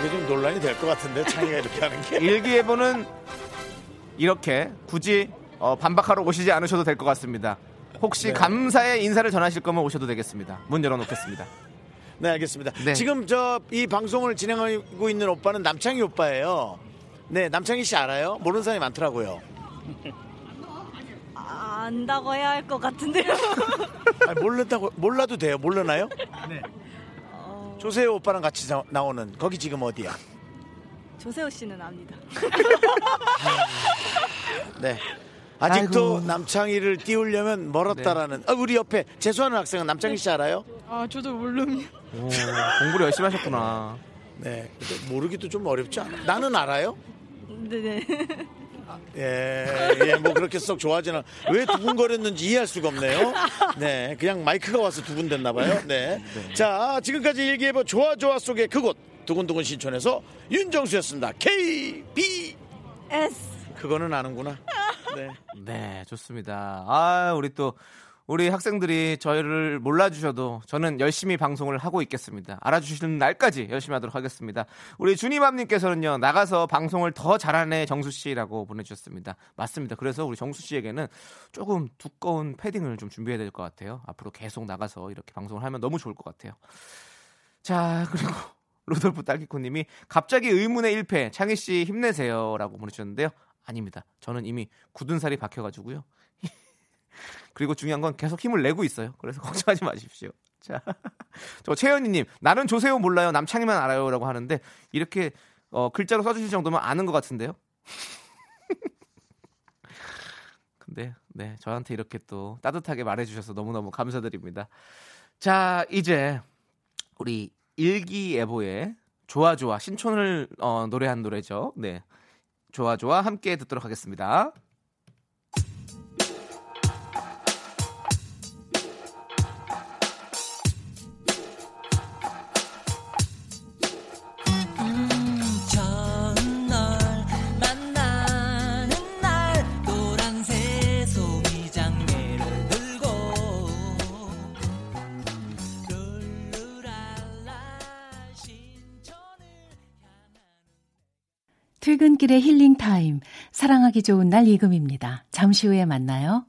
B: 이게 좀 논란이 될 것 같은데 창이가 이렇게 하는 게.
A: 일기예보는 이렇게 굳이 어, 반박하러 오시지 않으셔도 될 것 같습니다. 혹시
B: 네.
A: 감사의 인사를 전하실 거면 오셔도 되겠습니다. 문 열어놓겠습니다.
B: 네, 알겠습니다.
A: 네.
B: 지금 저 이 방송을 진행하고 있는 오빠는 남창희 오빠예요. 네, 남창희 씨 알아요? 모르는 사람이 많더라고요.
K: 아, 안다고 해야 할 것 같은데요.
B: 아니, 몰랐다고 몰라도 돼요. 몰라나요? 네. 조세호 오빠랑 같이 나, 나오는 거기 지금 어디야?
K: 조세호 씨는 압니다. [laughs]
B: 네. 아직도
A: 아이고.
B: 남창희를 띄우려면 멀었다라는. 아, 우리 옆에 재수하는 학생은 남창희 씨 알아요?
L: 아, 저도 모릅니다.
A: 오, 공부를 열심히 하셨구나.
B: 네. 근데 모르기도 좀 어렵지 않아? 나는 알아요?
K: 네네.
B: 예, 예, 뭐 그렇게 썩 좋아하지는 왜 두근거렸는지 이해할 수가 없네요. 네, 그냥 마이크가 와서 두근댔나 봐요. 네. 자, 지금까지 일기예보 좋아 좋아 속의 그곳 두근두근 신촌에서 윤정수였습니다. K B
K: S.
B: 그거는 아는구나. 네.
A: 네, 좋습니다. 아, 우리 또 우리 학생들이 저희를 몰라주셔도 저는 열심히 방송을 하고 있겠습니다. 알아주시는 날까지 열심히 하도록 하겠습니다. 우리 주니맘님께서는요 나가서 방송을 더 잘하네 정수 씨라고 보내주셨습니다. 맞습니다. 그래서 우리 정수 씨에게는 조금 두꺼운 패딩을 좀 준비해야 될 것 같아요. 앞으로 계속 나가서 이렇게 방송을 하면 너무 좋을 것 같아요. 자 [laughs] 그리고 로돌프 딸기코님이 갑자기 의문의 1패 창희 씨 힘내세요라고 보내주셨는데요. 아닙니다. 저는 이미 굳은 살이 박혀가지고요. 그리고 중요한 건 계속 힘을 내고 있어요. 그래서 [laughs] 걱정하지 마십시오. 자, 저 최현희님 나는 조세호 몰라요. 남창희만 알아요라고 하는데 이렇게 어, 글자로 써주실 정도면 아는 것 같은데요. [laughs] 근데 네 저한테 이렇게 또 따뜻하게 말해주셔서 너무너무 감사드립니다. 자 이제 우리 일기예보의 좋아 좋아 신촌을 어, 노래한 노래죠. 네 좋아 좋아 함께 듣도록 하겠습니다.
M: 퇴근길의 힐링 타임. 사랑하기 좋은 날 이금희입니다. 잠시 후에 만나요.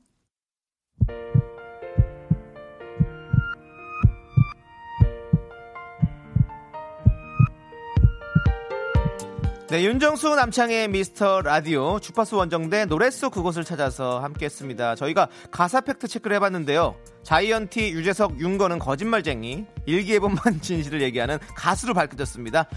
A: 네, 윤정수 남창희의 미스터 라디오 주파수 원정대 노래 속 그곳을 찾아서 함께 했습니다. 저희가 가사 팩트 체크를 해봤는데요. 자이언티 유재석 윤건은 거짓말쟁이 일기예보만 [laughs] 진실을 얘기하는 가수로 밝혀졌습니다.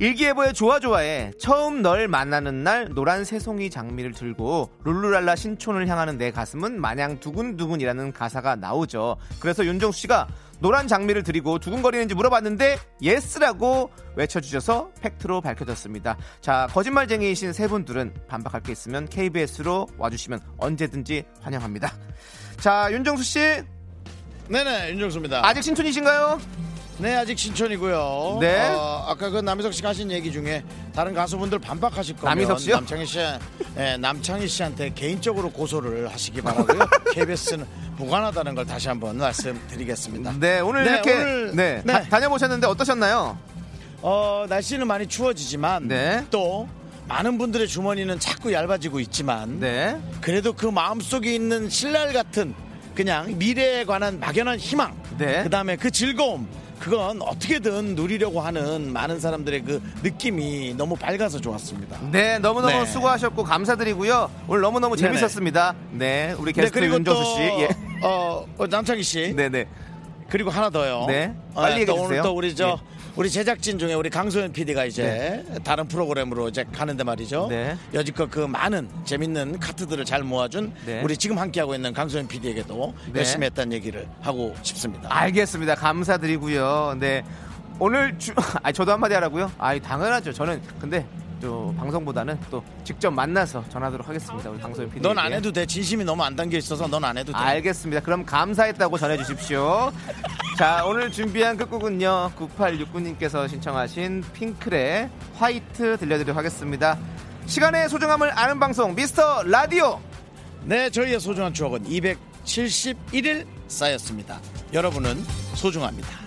A: 일기예보의 좋아좋아에 처음 널 만나는 날 노란 세 송이 장미를 들고 룰루랄라 신촌을 향하는 내 가슴은 마냥 두근두근이라는 가사가 나오죠. 그래서 윤정수 씨가 노란 장미를 들고 두근거리는지 물어봤는데 예스라고 외쳐주셔서 팩트로 밝혀졌습니다. 자 거짓말쟁이이신 세 분들은 반박할 게 있으면 KBS로 와주시면 언제든지 환영합니다. 자 윤정수 씨
B: 네네 윤정수입니다.
A: 아직 신촌이신가요?
B: 네 아직 신촌이고요.
A: 네.
B: 어, 아까 그 남희석 씨가 하신 얘기 중에 다른 가수분들 반박하실 거면
A: 남희석 씨요?
B: 남창희 씨, 예, 남창희 씨한테 개인적으로 고소를 하시기 바라고요. [laughs] KBS는 무관하다는 걸 다시 한번 말씀드리겠습니다.
A: 네 오늘
B: 네,
A: 이렇게
B: 오늘-
A: 네,
B: 네.
A: 다, 다녀보셨는데 어떠셨나요?
B: 어, 날씨는 많이 추워지지만
A: 네.
B: 또 많은 분들의 주머니는 자꾸 얇아지고 있지만
A: 네.
B: 그래도 그 마음속에 있는 신랄 같은 그냥 미래에 관한 막연한 희망
A: 네.
B: 그 다음에 그 즐거움 그건 어떻게든 누리려고 하는 많은 사람들의 그 느낌이 너무 밝아서 좋았습니다.
A: 네, 너무너무
B: 네.
A: 수고하셨고 감사드리고요. 오늘 너무너무
B: 네네.
A: 재밌었습니다. 네, 우리
B: 네,
A: 게스트
B: 그리고
A: 윤정수
B: 또,
A: 씨. 예.
B: 어, 어, 남창희 씨.
A: 네네.
B: 그리고 하나 더요.
A: 네.
B: 어,
A: 빨리 얘기해
B: 또 오늘
A: 주세요.
B: 또 우리 저
A: 예.
B: 우리 제작진 중에 우리 강소연 PD가 이제 다른 프로그램으로 이제 가는데 말이죠.
A: 네.
B: 여지껏 그 많은 재밌는 카트들을 잘 모아준
A: 네.
B: 우리 지금 함께하고 있는 강소연 PD에게도
A: 네.
B: 열심히 했다는 얘기를 하고 싶습니다.
A: 알겠습니다. 감사드리고요. 네. 오늘 주, [laughs] 아 저도 한마디 하라고요? 아 당연하죠. 저는 근데 또 방송보다는 또 직접 만나서 전하도록 하겠습니다. 우리 방송 PD.
B: 넌 안 해도 돼. 진심이 너무 안 담겨 있어서 넌 안 해도 돼.
A: 알겠습니다. 그럼 감사했다고 전해 주십시오. [laughs] 자, 오늘 준비한 끝곡은요. 9869님께서 신청하신 핑클의 화이트 들려드리도록 하겠습니다. 시간의 소중함을 아는 방송 미스터 라디오.
B: 네, 저희의 소중한 추억은 271일 쌓였습니다. 여러분은 소중합니다.